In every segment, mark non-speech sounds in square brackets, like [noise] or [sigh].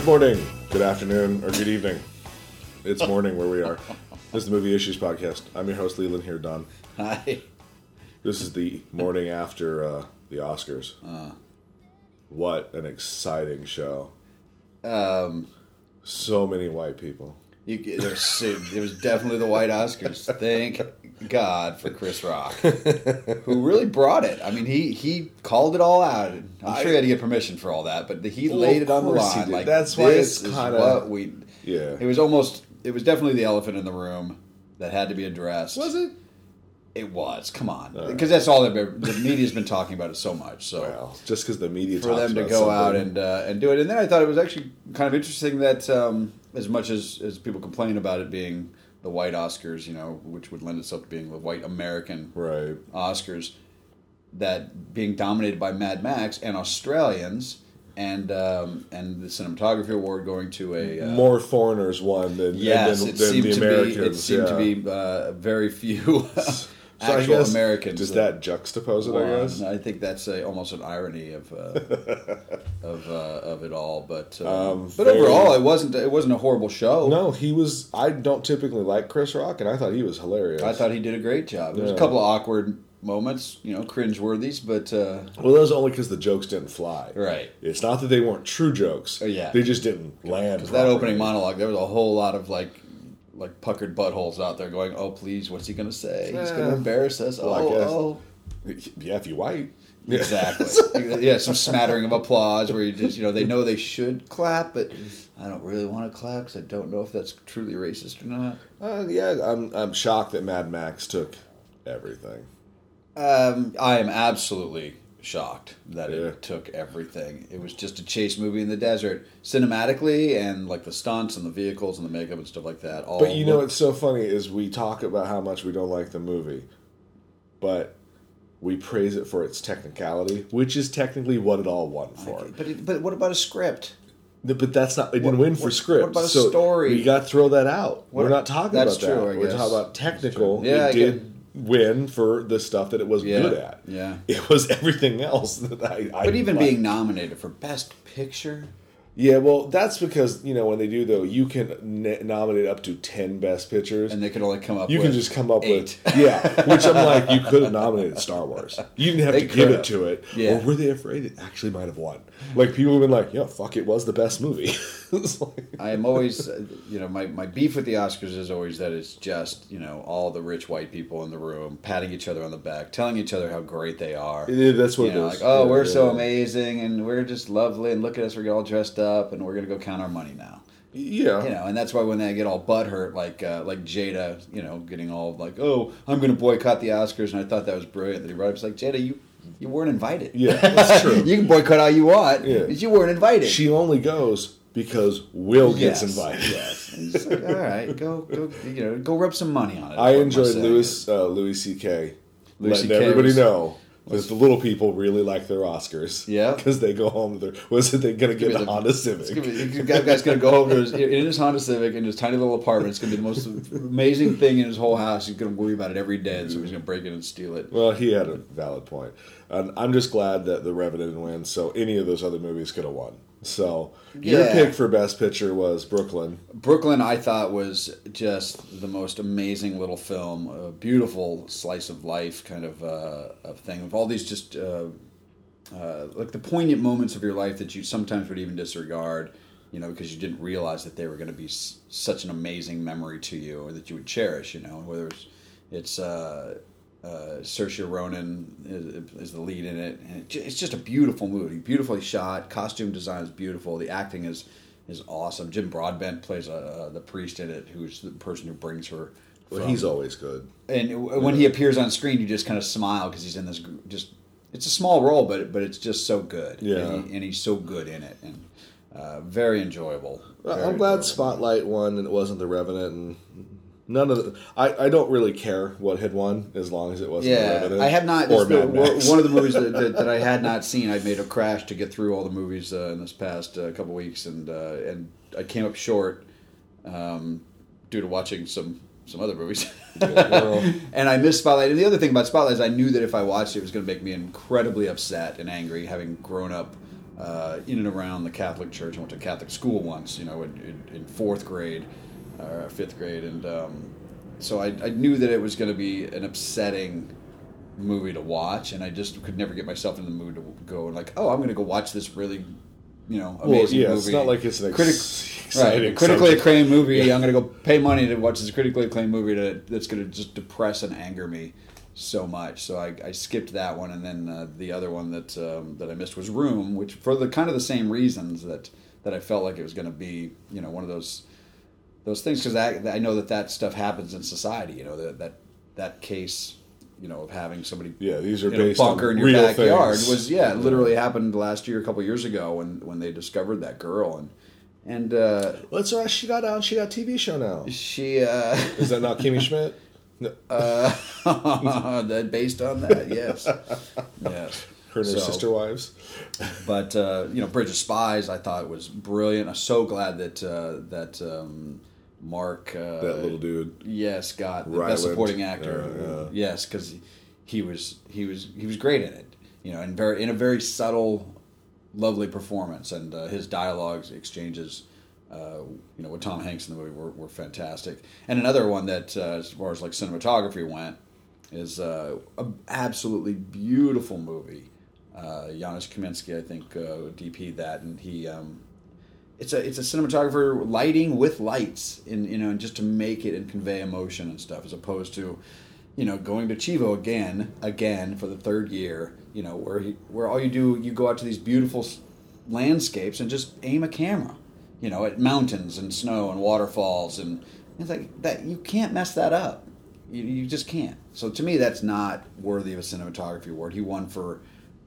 Good morning, good afternoon, or good evening. It's morning where we are. This is the Movie Issues Podcast. I'm your host, Leland here, Don. Hi. This is the morning after uh, the Oscars. Uh. What an exciting show. Um, So many white people. you, there's, it was definitely the White Oscars. Thank God for Chris Rock, [laughs] who really brought it. I mean, he he called it all out. I'm sure he had to get permission for all that, but he Well, laid it on the line. Like That's why this it's kinda- what we. Yeah. It was almost. It was definitely the elephant in the room that had to be addressed. Was it? It was. Come on, right. because that's all been, the media's been talking about it so much. So Well, just because the media for them to about go out something. and uh, and do it. And then I thought it was actually kind of interesting that um, as much as as people complain about it being the white Oscars, you know, which would lend itself to being the white American Right. Oscars, that being dominated by Mad Max and Australians. And um, and the cinematography award going to a uh, More foreigners won than, yes, than, it than seemed the to Americans. be it seemed yeah. to be uh, very few [laughs] So I actual guess, Americans. Does that juxtapose it, I guess? I think that's a, almost an irony of uh, [laughs] of uh, of it all. But um, Um, but very- overall, it wasn't it wasn't a horrible show. No, he was. I don't typically like Chris Rock, and I thought he was hilarious. I thought he did a great job. There was a couple of awkward moments, you know, cringe-worthies, but uh, Well, that was only because the jokes didn't fly. right. It's not that they weren't true jokes. Oh, yeah. They just didn't land. That opening monologue, there was a whole lot of like like puckered buttholes out there going, "Oh, please, what's he gonna say? He's gonna embarrass us." Well, I oh, guess. oh. Yeah, if you white. Exactly. [laughs] yeah, some smattering of applause where you just, you know, they know they should clap, but I don't really want to clap because I don't know if that's truly racist or not. Uh, yeah, I'm. I'm shocked that Mad Max took everything. Um, I am absolutely shocked that Yeah. it took everything. It was just a chase movie in the desert, cinematically and like the stunts and the vehicles and the makeup and stuff like that. All But you know what's so funny is we talk about how much we don't like the movie, but we praise it for its technicality, which is technically what it all won for. but it, but what about a script? But that's not. It didn't What- win for what- script. what about a so story? We got to throw that out. What- We're not talking about that. true, I We're guess. talking about technical. Yeah, I did win for the stuff that it was Yeah, good at. yeah. It was everything else [laughs] that I. I But even liked. being nominated for best picture, Yeah, well, that's because you know when they do though, you can n- nominate up to ten best pictures. and they can only come up. you can just come up eight. with [laughs] yeah, which I'm like you could have nominated Star Wars. You didn't have They to give could it to it. Yeah. Or were they afraid it actually might have won? Like people have been like, yeah, fuck, it was the best movie. [laughs] [laughs] Like- I am always, uh, you know, my, my beef with the Oscars is always that it's just, you know, all the rich white people in the room patting each other on the back, telling each other how great they are. Yeah, that's what you it know, is. like, oh, Yeah, we're so amazing and we're just lovely and look at us, we're all dressed up and we're gonna go count our money now. yeah, You know, and that's why when they get all butthurt, like uh, like Jada, you know, getting all like, oh, I'm gonna boycott the Oscars, and I thought that was brilliant that he brought up. It's like Jada, you you weren't invited. Yeah, [laughs] that's true. you can boycott all you want, Yeah. but you weren't invited. she only goes because Will gets Yes, invited. Yes. And it's like, all right, go, go, you know, go rub some money on it. I is what I'm enjoyed. Louis uh, Louis C.K. Louis letting CK everybody was- know because the little people really like their Oscars. Yeah. because they go home. to their was it they gonna get the Honda Civic? Gonna be, the guy's gonna go home to his, in his Honda Civic in his tiny little apartment. It's gonna be the most amazing thing in his whole house. He's gonna worry about it every day, and somebody's gonna break in and steal it. Well, he had a valid point. and I'm just glad that The Revenant didn't. So any of those other movies could have won. So your Yeah. pick for Best Picture was Brooklyn. Brooklyn, I thought was just the most amazing little film, a beautiful slice of life kind of uh, of thing. Of all these just uh, uh, like the poignant moments of your life that you sometimes would even disregard, you know, because you didn't realize that they were going to be s- such an amazing memory to you, or that you would cherish. You know, whether it's it's uh, uh, Saoirse Ronan is, is the lead in it, and it's just a beautiful movie, beautifully shot. Costume design is beautiful. The acting is is awesome. Jim Broadbent plays uh, the priest in it, who's the person who brings her. Well, he's always good. and w- when he appears on screen, you just kind of smile because he's in this just. It's a small role, but but it's just so good. Yeah. and, he, and he's so good in it, and uh, very enjoyable. Very I'm glad enjoyable. Spotlight won and it wasn't The Revenant. And none of the. I, I don't really care what had won as long as it wasn't Yeah. I have not. Or the, one of the movies that, [laughs] that, that I had not seen, I made a crash to get through all the movies uh, in this past uh, couple weeks, and uh, and I came up short um, due to watching some some other movies. [laughs] and I missed Spotlight. And the other thing about Spotlight is I knew that if I watched it, it was going to make me incredibly upset and angry, having grown up uh, in and around the Catholic Church. I went to Catholic school once, you know, in, in, in fourth grade or fifth grade, and um, so I, I knew that it was going to be an upsetting movie to watch, and I just could never get myself in the mood to go and like, oh, I'm going to go watch this really, you know, amazing Well, yeah, movie. it's not like it's an Critic- right, a critically acclaimed movie. I'm going to go pay money to watch this critically acclaimed movie to, that's going to just depress and anger me so much. So I, I skipped that one, and then uh, the other one that um, that I missed was Room, which for the kind of the same reasons that that I felt like it was going to be, you know, one of those those things because I, I know that that stuff happens in society. You know that that that case, you know, of having somebody Yeah, these are based on bunker in your backyard things. was yeah, it literally happened last year, a couple years ago when when they discovered that girl and and uh, Well, that's all right. She got out. She got a TV show now. she uh, Is that not Kimmy Schmidt? [laughs] No, uh, [laughs] that based on that, yes, yes. her and her sister wives. But uh, you know, Bridge of Spies, I thought was brilliant. I'm so glad that uh, that um, Mark, uh, That little dude. yes, got the Rylance. best supporting actor. Yeah, yeah. Yes, because he was he was he was great in it. You know, and very in a very subtle, lovely performance, and uh, his dialogues exchanges. Uh, you know, with Tom Hanks in the movie were, were fantastic. And another one that, uh, as far as like cinematography went, is uh, an absolutely beautiful movie. Uh, Janusz Kaminski, I think, uh, DP that, and he. Um, it's a it's a cinematographer lighting with lights, in you know, and just to make it and convey emotion and stuff, as opposed to, you know, going to Chivo again, again for the third year. You know, where he where all you do you go out to these beautiful landscapes and just aim a camera, you know, at mountains and snow and waterfalls and it's like that you can't mess that up. You, you just can't. So to me, that's not worthy of a cinematography award. He won for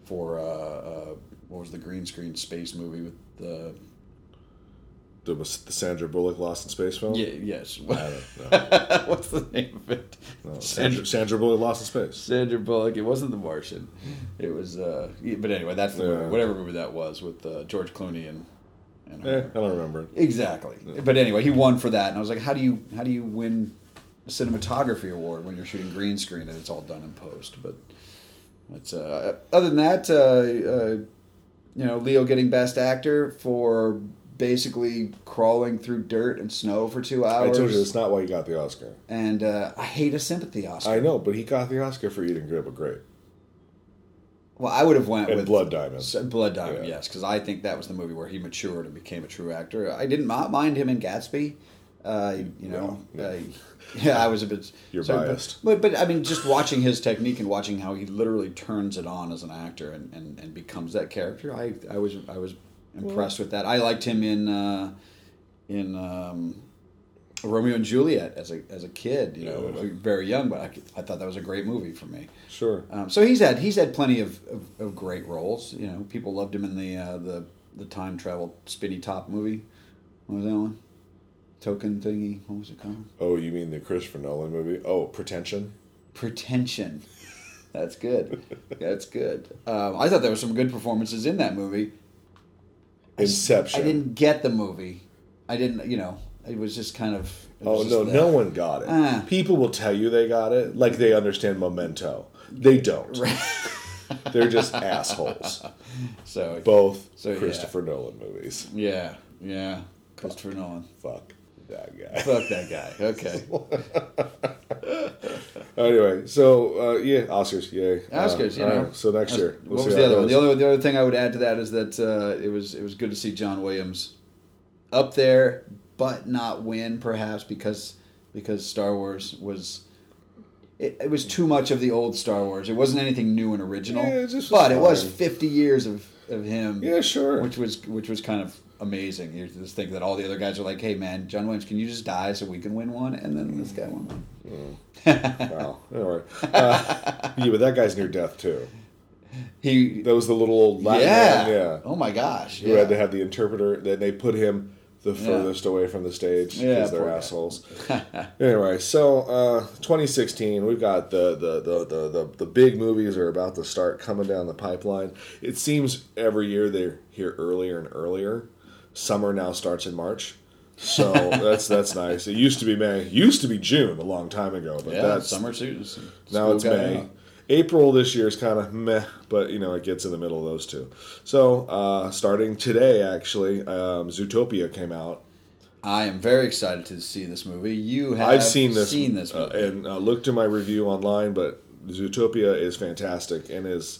for uh, uh, what was the green screen space movie with the The, the Sandra Bullock Lost in Space film. yeah yes. I don't know. [laughs] What's the name of it? No, Sandra, Sandra Bullock Lost in Space. Sandra Bullock. It wasn't The Martian. It was. Uh, but anyway, that's the Yeah. movie, whatever movie that was with uh, George Clooney and. and Eh, I don't remember. Exactly. But anyway, he won for that, and I was like, how do you how do you win a cinematography award when you're shooting green screen and it's all done in post? But but uh, other than that, uh, uh, you know, Leo getting Best Actor for basically crawling through dirt and snow for two hours. I told you that's not why he got the Oscar. and uh, I hate a sympathy Oscar. I know, but he got the Oscar for eating Grandpa Great Well, I would have went and with Blood Diamond. Blood Diamond, Yeah. yes, because I think that was the movie where he matured and became a true actor. I didn't mind him in Gatsby. Uh, you know, [laughs] Yeah, uh, yeah, I was a bit. You're sorry, but- biased. but, but I mean, just watching his technique and watching how he literally turns it on as an actor and, and, and becomes that character, I, I was I was impressed with that. I liked him in uh, in um, Romeo and Juliet as a as a kid. You know, Yeah. very young, but I, I thought that was a great movie for me. Sure. Um, so he's had he's had plenty of, of, of great roles. You know, people loved him in the uh, the the time travel spinny top movie. What was that one? Token thingy. What was it called? Oh, you mean the Christopher Nolan movie? Oh, Pretension. Pretension. [laughs] That's good. That's good. Um, I thought there were some good performances in that movie. Inception. I didn't get the movie. I didn't. You know, it was just kind of. Oh no, no one got it. Ah. People will tell you they got it, like they understand Memento. They don't. [laughs] They're just assholes. So Both So, yeah. Christopher Nolan movies. yeah, yeah. Christopher Nolan. Fuck that guy. Fuck that guy. Okay. [laughs] Anyway, so uh, yeah, Oscars, yay. Oscars, Uh, you know. right, so next year, we'll what was the other one? The other, the other thing I would add to that is that uh, it was it was good to see John Williams up there, but not win perhaps because because Star Wars was. It, it was too much of the old Star Wars. It wasn't anything new and original, Yeah, it but it was fifty years of, of him. Yeah, sure. Which was which was kind of amazing. You just think that all the other guys are like, "Hey, man, John Williams, can you just die so we can win one?" And then this guy won [laughs] one. Wow. All right. Uh, yeah, but that guy's near death too. He, That was the little old Latin yeah, man, yeah, Oh my gosh, who had to have the interpreter. Then they put him the furthest away from the stage Yeah, because they're assholes. [laughs] anyway, so uh, 2016, we've got the the, the, the the the big movies are about to start coming down the pipeline. It seems every year they're here earlier and earlier. Summer now starts in March. So [laughs] that's that's nice. It used to be May. It used to be June a long time ago, but Yeah, that's summer suits. now it's May. April this year is kind of meh, but you know it gets in the middle of those two. So uh, starting today, actually, um, Zootopia came out. I am very excited to see this movie. You have I've seen this, seen this uh, and uh, looked at my review online, but Zootopia is fantastic and is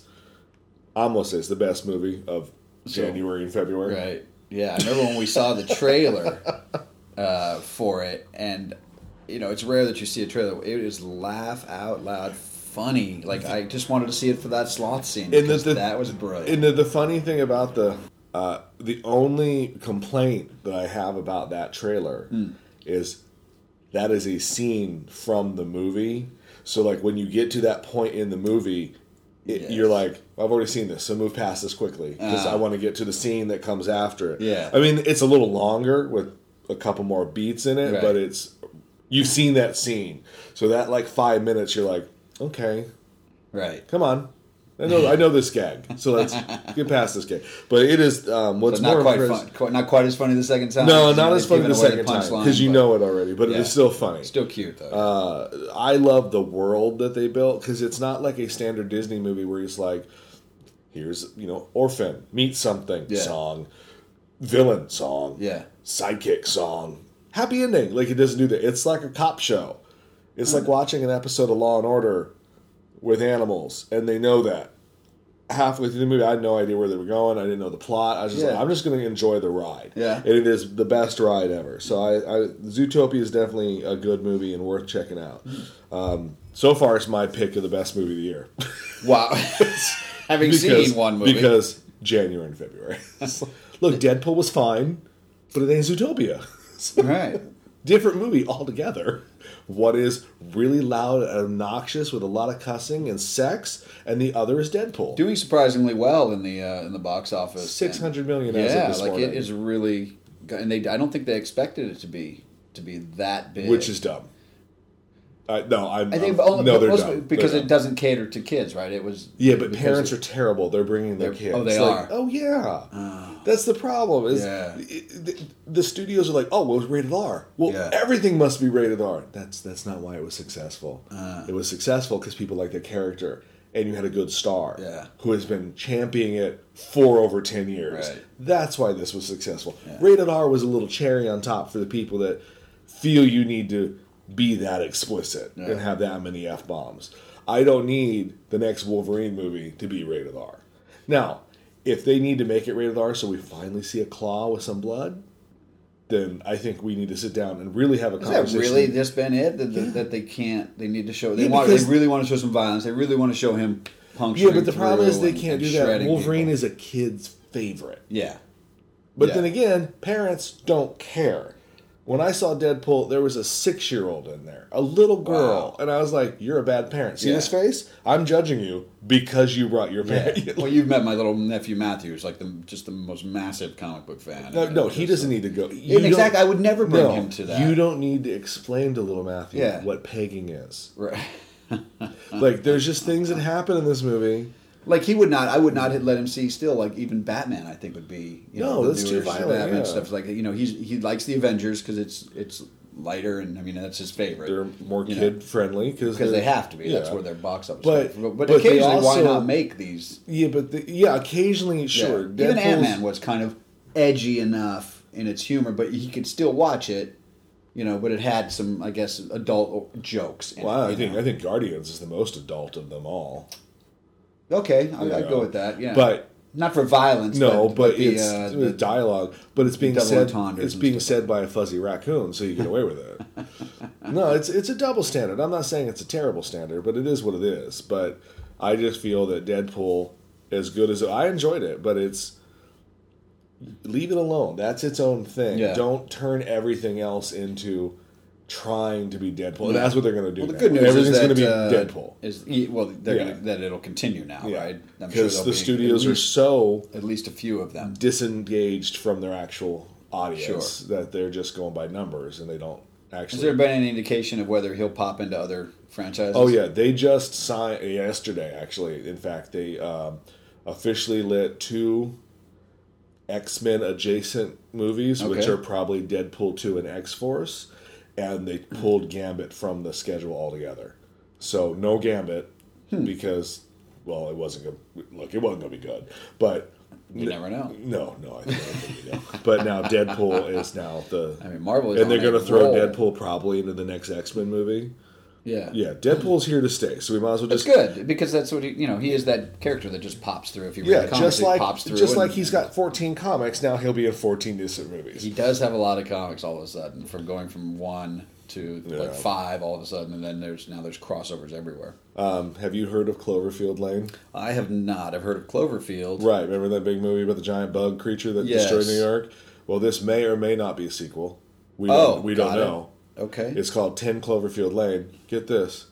almost say it's the best movie of So- January and February. Right. Yeah, I remember when we saw the trailer uh, for it, and you know it's rare that you see a trailer. It is laugh out loud funny. Like I just wanted to see it for that sloth scene And the- the- that was brilliant. And the, the funny thing about the uh, the only complaint that I have about that trailer Hmm. is that is a scene from the movie. So like when you get to that point in the movie, it, Yes. you're like, I've already seen this, so move past this quickly because Ah. I want to get to the scene that comes after it. Yeah. I mean it's a little longer with a couple more beats in it, Right. but it's you've seen that scene, so that like five minutes, you're like, okay, right. Come on. I know I know this gag, so let's get past this gag. But it is um, what's But not more quite fun, quite, not quite as funny the second time. No, not as funny the second time punchline, because you know it already. But Yeah. it's still funny. Still cute though. Uh, I love the world that they built because it's not like a standard Disney movie where it's like, here's you know orphan meet something Yeah. song, villain song, yeah. sidekick song, happy ending. Like it doesn't do that. It's like a cop show. It's Hmm. like watching an episode of Law and Order with animals, and they know that. Halfway through the movie, I had no idea where they were going. I didn't know the plot. I was just Yeah. like, I'm just going to enjoy the ride. Yeah. and it is the best ride ever. So I, I Zootopia is definitely a good movie and worth checking out. Um, so far, it's my pick of the best movie of the year. [laughs] Wow. [laughs] Having because, seen one movie, because January and February. [laughs] Look, Deadpool was fine, but it ain't Zootopia. right. Different movie altogether. One is really loud and obnoxious with a lot of cussing and sex, and the other is Deadpool. Doing surprisingly well in the uh, in the box office. Six hundred million. And- hundred million as Yeah, like morning, it is really, and they. I don't think they expected it to be to be that big. which is dumb. I no, I'm. I think I'm- only, no, they're mostly dumb. because They're it dumb. doesn't cater to kids, right? It was Yeah, but parents it- are terrible. They're bringing their They're- kids. oh, they Like, are? Oh yeah, that's the problem. Is Yeah. it- the, the studios are like, oh, well, it was rated R. Well, Yeah. everything must be rated R. That's that's not why it was successful. Uh. it was successful because people like the character, and you had a good star. Yeah. who has been championing it for over ten years. Right. That's why this was successful. Yeah. Rated R was a little cherry on top for the people that feel you need to be that explicit Yeah. and have that many f bombs. I don't need the next Wolverine movie to be rated R. Now, if they need to make it rated R so we finally see a claw with some blood, then I think we need to sit down and really have a Has that conversation. really this been it that, that, that they can't? They need to show. They Yeah, want. They really want to show some violence. They really want to show him yeah, but the problem is they can't do that. Wolverine people. is a kid's favorite. Yeah. But Yeah. then again, parents don't care. When I saw Deadpool, there was a six year old in there, a little girl. Wow. And I was like, You're a bad parent. See Yeah. this face? I'm judging you because you brought your Yeah. parent. well, you've met my little nephew Matthew, who's like the just the most massive comic book fan. no, no, he doesn't need to go. Exactly, I would never bring no, him to that. You don't need to explain to little Matthew Yeah. what pegging is. Right. [laughs] Like, there's just things that happen in this movie. Like he would not, I would not mm-hmm. let him see. Still, like even Batman, I think would be. You No, know, the that's too violent, Batman yeah. stuff like you know he's he likes the Avengers because it's it's lighter and I mean that's his favorite. They're more You know, kid friendly because they have to be. That's where their box office. But- but, but, occasionally, why not make these? Yeah, but the, yeah, occasionally, sure. Yeah. Even Ant Man was kind of edgy enough in its humor, but he could still watch it. You know, but it had some, I guess, adult jokes. In Well, it, I think know. I think Guardians is the most adult of them all. Okay, I, I'd go with that. Yeah, But not for violence. no, but, the, it's uh, the, dialogue. But it's being said. It's being said by a fuzzy raccoon, so you get away with it. [laughs] no, it's it's a double standard. I'm not saying it's a terrible standard, but it is what it is. But I just feel that Deadpool, as good as I enjoyed it, but it's leave it alone. That's its own thing. Yeah. Don't turn everything else into trying to be Deadpool. And that's what they're going to do. well, the now. good news Everything's is that going to be uh, Deadpool. Is well, they're Yeah. gonna, that it'll continue now, Yeah. right? I'm Because there'll the be studios at are so at least a few of them. disengaged from their actual audience Sure. that they're just going by numbers and they don't actually. Has there been any indication of whether he'll pop into other franchises? oh yeah, they just signed yesterday. Actually, in fact, they um, officially lit two X Men adjacent movies, which are probably Deadpool two and X Force, and they pulled Gambit from the schedule altogether. So no Gambit hmm. because, well, it wasn't to Look, it wasn't to be good, but You never know. no, no, I think gonna good. But now Deadpool is now the. I mean, Marvel is and they're going to throw. Deadpool probably into the next X Men movie. Yeah. Yeah, Deadpool's here to stay, so we might as well just. It's good because that's what he, you know. He is that character that just pops through. If you read Yeah, the comics, just like pops through. just and like he's got 14 comics, now he'll be in 14 decent movies. he does have a lot of comics all of a sudden, from going from one to like five all of a sudden, and then there's now there's crossovers everywhere. Um, have you heard of Cloverfield Lane? I have not. I've heard of Cloverfield. Right, remember that big movie about the giant bug creature that Yes. destroyed New York? Well, this may or may not be a sequel. We Oh, don't, we don't got it. Okay. It's called 10 Cloverfield Lane. Get this.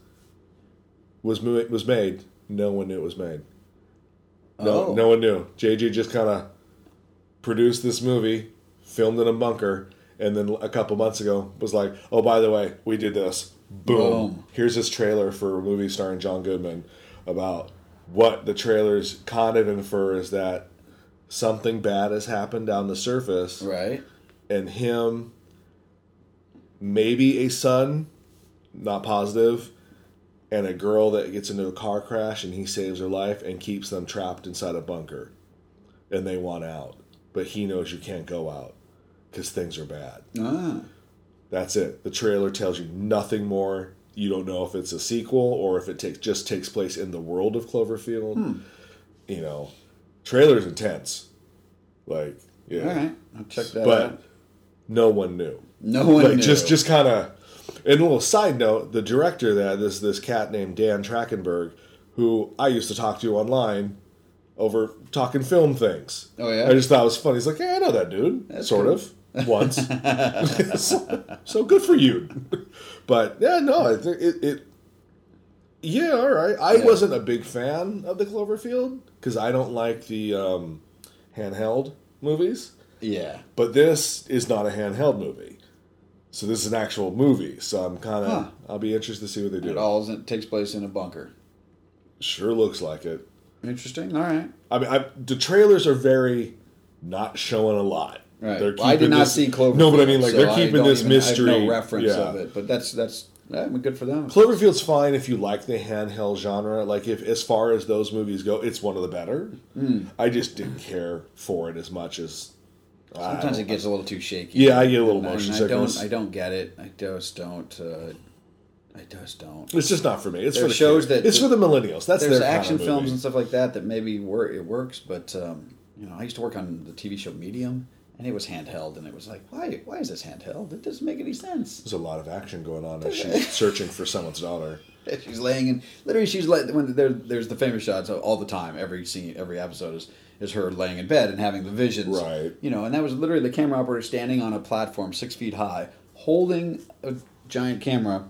Was mo- was made. No one knew it was made. No, Oh. no one knew. JJ just kind of produced this movie, filmed in a bunker, and then a couple months ago was like, "Oh, by the way, we did this." Boom. Boom. Here's this trailer for a movie starring John Goodman about what the trailers kind of infer is that something bad has happened down the surface, right. and him, maybe a son, not positive, and a girl that gets into a car crash and he saves her life and keeps them trapped inside a bunker, and they want out, but he knows you can't go out because things are bad. Ah. That's it. The trailer tells you nothing more. You don't know if it's a sequel or if it takes just takes place in the world of Cloverfield. You know, trailer's intense. Like, yeah. All right. I'll check that But out. no one knew. No one like knew. just just kind of. And a little side note: the director that this this cat named Dan Trachtenberg, who I used to talk to online over talking film things. Oh, yeah? I just thought it was funny. He's like, "Yeah, I know that dude, That's sort cool. of, once." [laughs] so, so good for you. [laughs] But yeah, no, I think it. it yeah, all right. I Yeah. wasn't a big fan of the Cloverfield because I don't like the um, handheld movies. yeah. But this is not a handheld movie. So this is an actual movie. So I'm kind of Huh. I'll be interested to see what they do. It all takes place in a bunker. Sure looks like it. Interesting. All right. I mean, I, the trailers are very not showing a lot. Right. They're Well, I did not this- see Cloverfield. No, but I mean, like so they're keeping this even- mystery. No reference yeah. of it, but that's that's yeah, good for them. Cloverfield's fine if you like the handheld genre. Like if as far as those movies go, it's one of the better. Hmm. I just didn't care for it as much as. Sometimes it gets a little too shaky. Yeah, I get a little And I- motion and I don't. sickness. I don't get it. I just don't. Uh, I just don't. It's just not for me. It's There for the shows that- it's for the millennials. That's There's action films and stuff like that that maybe work. It works, but um, you know, I used to work on the TV show Medium, and it was handheld, and it was like, why? Why is this handheld? It doesn't make any sense. There's a lot of action going on as she's [laughs] searching for someone's daughter. [laughs] She's laying in. Literally, she's like when there, there's the famous shots all the time. Every scene, every episode is is her laying in bed and having the visions. Right. You know, and that was literally the camera operator standing on a platform six feet high, holding a giant camera.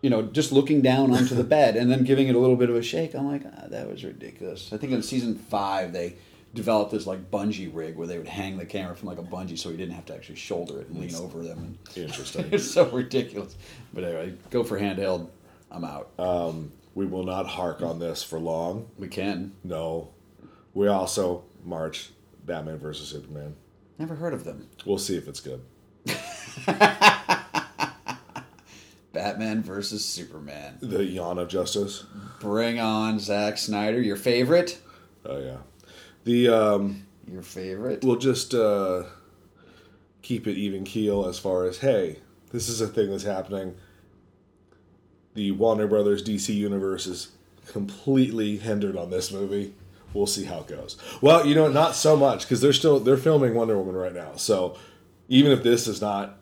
You know, just looking down onto the [laughs] bed and then giving it a little bit of a shake. I'm like, ah, that was ridiculous. I think in season five they developed this like bungee rig where they would hang the camera from like a bungee so he didn't have to actually shoulder it and lean over them. Interesting. [laughs] it's so ridiculous. But anyway, go for handheld. I'm out. we will not hark on this for long. we can. No. We also march Batman versus Superman. Never heard of them. We'll see if it's good. [laughs] Batman versus Superman. The yawn of justice. Bring on Zack Snyder. Your favorite? Oh yeah. The um Your favorite? we'll just uh keep it even keel as far as hey, this is a thing that's happening. The Warner Brothers DC universe is completely hindered on this movie. We'll see how it goes. Well, you know, not so much because they're still they're filming Wonder Woman right now. So even if this is not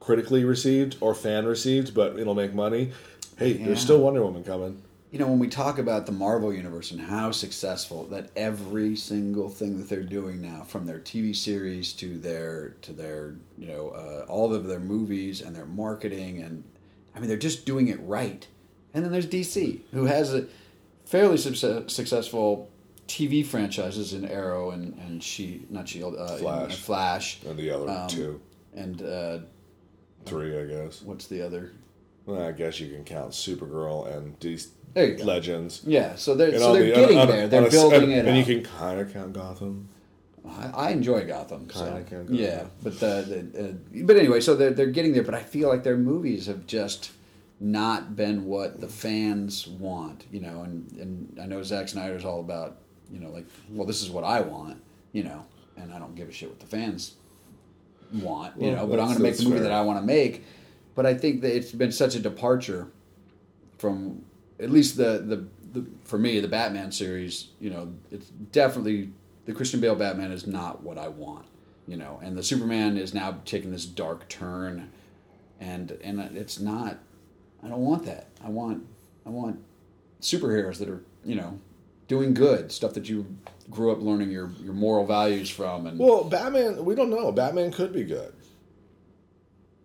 critically received or fan received, but it'll make money. Hey, Yeah. there's still Wonder Woman coming. You know, when we talk about the Marvel Universe and how successful that every single thing that they're doing now, from their TV series to their to their you know uh, all of their movies and their marketing, and I mean they're just doing it right. And then there's DC, who has a fairly success, successful TV franchises in Arrow and and she not Shield, uh, Flash. and Flash, And the other Um, two, and uh, three, I guess. what's the other? Well, I guess you can count Supergirl and DC There you go. Legends. Yeah, so they're so they're the- getting on- there. They're building and, it, and you can kind of count Gotham. I, I enjoy Gotham. So. Kinda can go, yeah, yeah. but the, the uh, but anyway, so they're they're getting there. But I feel like their movies have just not been what the fans want, you know, and, and I know Zack Snyder's all about, you know, like, well, this is what I want, you know, and I don't give a shit what the fans want, you Well, know, but I'm going to make the movie fair. that I want to make. But I think that it's been such a departure from at least the, the, the for me, the Batman series, you know, it's definitely the Christian Bale Batman is not what I want, you know, and the Superman is now taking this dark turn and and it's not I don't want that. I want I want superheroes that are you know doing good stuff that you grew up learning your your moral values from and Well, Batman, we don't know. Batman could be good.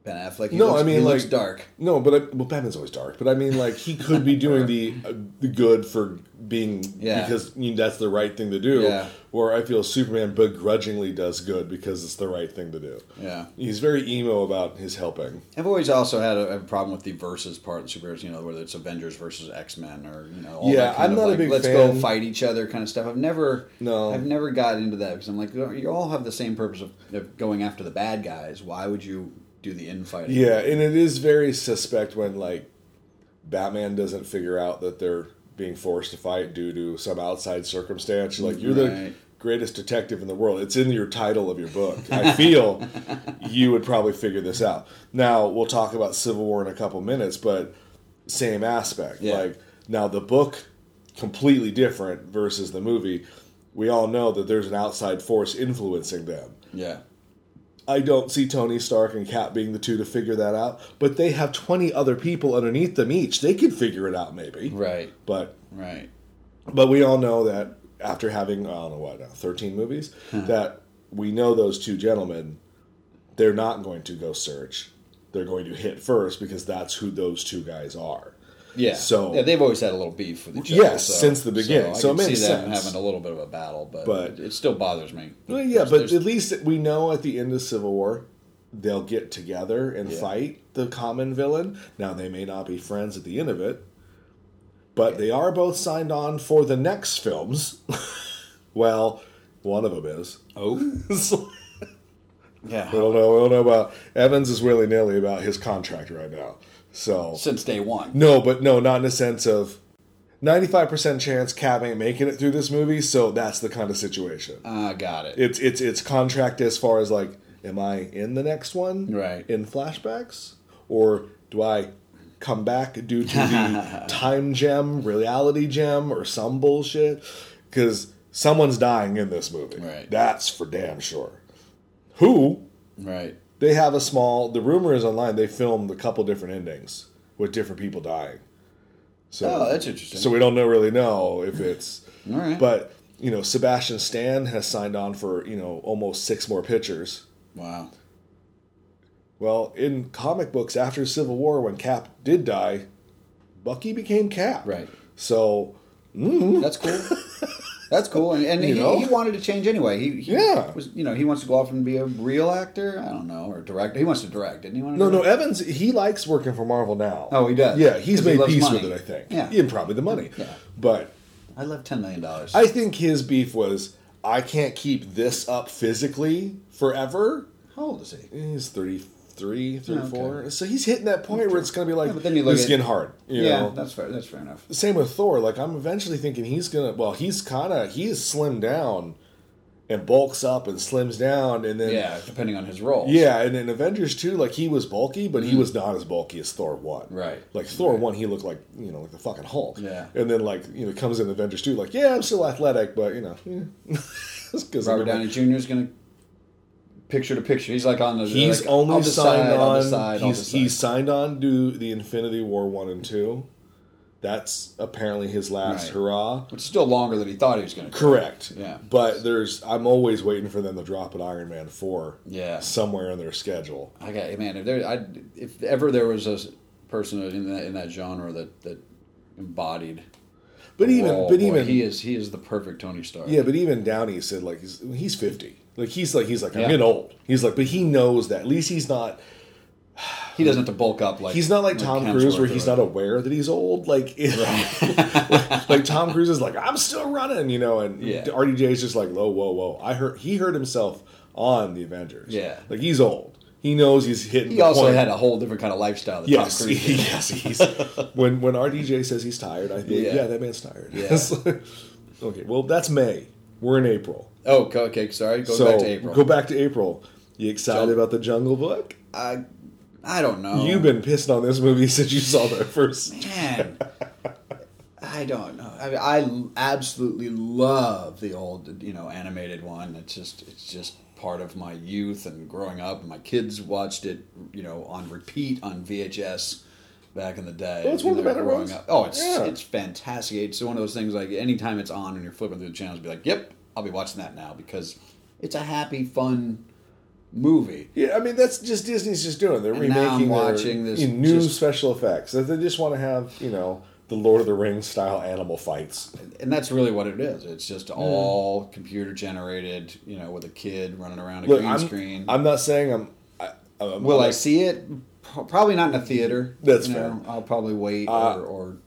Ben Affleck. He No, looks, I mean he like looks dark. No, but I, well, Batman's always dark. But I mean, like he could be doing the [laughs] uh, the good for being Yeah. because you know, that's the right thing to do. Yeah. Or I feel Superman begrudgingly does good because it's the right thing to do. Yeah, He's very emo about his helping. I've always also had a, a problem with the versus part of superheroes. You know, whether it's Avengers versus X Men or you know, all Yeah, I'm not a big let's go fight each other kind of stuff. I've never, No. I've never got into that because I'm like, you all have the same purpose of, of going after the bad guys. Why would you do the infighting? Yeah, and it is very suspect when like Batman doesn't figure out that they're being forced to fight due to some outside circumstance. You're like you're the greatest detective in the world. It's in your title of your book. I feel [laughs] you would probably figure this out. Now we'll talk about Civil War in a couple minutes, but same aspect. Yeah. Like now the book completely different versus the movie. We all know that there's an outside force influencing them. yeah. I don't see Tony Stark and Cap being the two to figure that out, but they have 20 other people underneath them each. They could figure it out maybe. Right, But right. but we all know that after having I don't know what uh, 13 movies that we know those two gentlemen they're not going to go search. They're going to hit first because that's who those two guys are. Yeah. So- yeah, they've always had a little beef with each other. Yes, since the beginning. So, So I it can makes see them sense. having a little bit of a battle, but, But- it, it still bothers me. Well, yeah, There's- but there's- at least we know at the end of Civil War they'll get together and Yeah. fight the common villain. Now they may not be friends at the end of it, but they are both signed on for the next films. [laughs] well, one of them is. oh, So, [laughs] yeah. I don't know. I don't know about Evans is willy nilly about his contract right now. So Since day one. no, but no, not in the sense of. 95% chance Cap ain't making it through this movie, so that's the kind of situation. Ah, got it. it's it's it's contract as far as like am i in the next one Right. in flashbacks or do i come back due to the [laughs] time gem reality gem or some bullshit because someone's dying in this movie Right. that's for damn sure who right. They have a small the rumor is online they filmed a couple different endings with different people dying so Oh, that's interesting. so we don't know really know if it's [laughs] All right. but you know, Sebastian Stan has signed on for you know almost six more pictures. wow. Well, in comic books after Civil War, when Cap did die, Bucky became Cap. Right. So mm, That's cool. [laughs] That's cool. And, and he, he wanted to change anyway. He, he Yeah. was you know, he wants to go off and be a real actor. I don't know, or director. He wants to direct, didn't he want to no, no. Evans he likes working for Marvel now. Oh, he does? Yeah, he's made loves peace money. with it. I think. Yeah. and probably the money. Yeah. But I love ten million dollars. I think his beef was I can't keep this up physically forever. How old is he? He's 33, 34. Okay. So he's hitting that point where it's going to be like, Yeah, but then you look this getting hard. You yeah, know? that's fair. That's fair enough. Same with Thor. Like I'm eventually thinking he's gonna. Well, he's kind of he's slimmed down and bulks up and slims down, and then Yeah, depending on his role. yeah, and in Avengers two, like he was bulky, but he was not as bulky as Thor one. Mm. Right. Like Thor one, he looked like you know like the fucking Hulk. Yeah. And then like you know comes in Avengers two, like yeah, I'm still athletic, but you know, [laughs] because Robert Downey Jr. is going to picture to picture. He's like on the. He's like, only I'll decide, signed I'll on. decide, I'll he's decide. he's signed on to the Infinity War one and two. That's apparently his last Right. hurrah. Which is still longer than he thought he was going to. Correct. Yeah. But there's I'm always waiting for them to drop an Iron Man four. Yeah. Somewhere in their schedule. I got man. If there, I, if ever there was a person in that in that genre that that embodied. But even but boy, even he is he is the perfect Tony Stark. yeah, but even Downey said like he's he's fifty. Like he's like he's like I'm Yeah. getting old. He's like but he knows that. At least he's not [sighs] he doesn't have to bulk up like he's not like Tom Hemsworth Cruise where he's not aware that he's old. Like [laughs] like, [laughs] like Tom Cruise is like I'm still running, you know, and Yeah. RDJ is just like whoa whoa whoa. I heard he heard himself on the Avengers. Yeah. like he's old. He knows he's hitting. He also point. had a whole different kind of lifestyle. Yes, Tom [laughs] Cruise yes. He's, when when RDJ says he's tired, I think, yeah, Yeah. that man's tired. Yeah. Okay, well, that's May. We're in April. Oh, okay. Sorry. Go so back to April. go back to April. You excited So- about the Jungle Book? I, I don't know. You've been pissed on this movie [laughs] since you saw the first. man. I don't know. I, mean, I absolutely love the old, you know, animated one. It's just, it's just part of my youth and growing up. My kids watched it, you know, on repeat on VHS back in the day. Oh, it's one of the better ones. Up. Oh, it's Yeah. it's fantastic. It's one of those things like anytime it's on and you're flipping through the channels, be like, "Yep, I'll be watching that now" because it's a happy, fun movie. Yeah, I mean that's just Disney's just doing. They're And remaking their watching this new just- special effects. They just want to have you know the Lord of the Rings style animal fights. and that's really what it is. It's just all computer generated, you know, with a kid running around a Look, green I'm, screen. I'm not saying I'm. I, I'm Will I see it? Probably not in a theater. That's fair. know. I'll probably wait Uh, or, or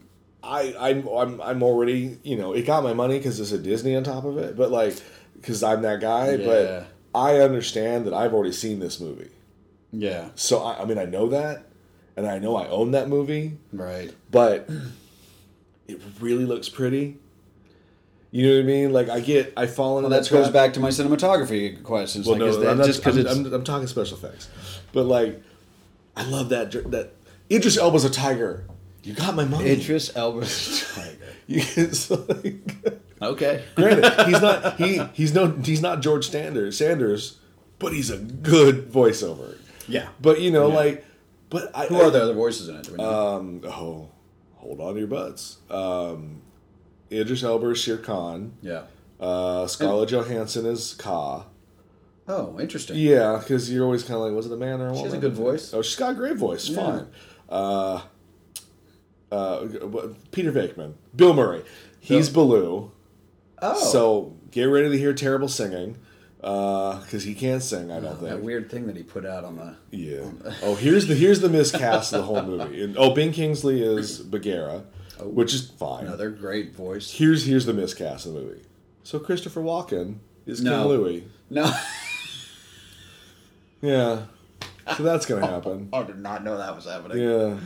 I, I'm, I'm, I'm already, you know, it got my money because it's a Disney on top of it, but like, because I'm that guy. Yeah. But I understand that I've already seen this movie, yeah, so I, I mean, I know that, and I know I own that movie, right. but it really looks pretty. You know what I mean? Like, I get, I fall into Well, that goes back to my cinematography questions. Well, like, no, is that I'm, not, just because I'm, I'm, I'm talking special effects, but like, I love that that Idris Elba's a tiger. You got my money. Idris Elba's [laughs] tiger. It's like- Okay. Granted, he's not [laughs] he he's no he's not George Sanders Sanders, but he's a good voiceover. Yeah. But you know, Yeah. like, but I, Who are the other voices in it? Do we know? Um, oh, hold on to your butts. Um, Idris Elba is Shere Khan. yeah. Uh, Scarlett Johansson is Kaa. Oh, interesting. Yeah, because you're always kind of like, was it a man or a woman? She has a good voice. Oh, she's got a great voice. Yeah. Fine. Uh, uh, Peter Venkman, Bill Murray. He's Baloo. Oh, So get ready to hear terrible singing, because he can't sing. I don't that think. That weird thing that he put out on the. Yeah. Oh, here's the here's the [laughs] miscast of the whole movie. And, oh, Ben Kingsley is Bagheera, which is fine. Another great voice. Here's here's the miscast of the movie. So Christopher Walken is King No. Louis. No, [laughs] Yeah. So that's gonna happen. [laughs] I did not know that was happening. Yeah.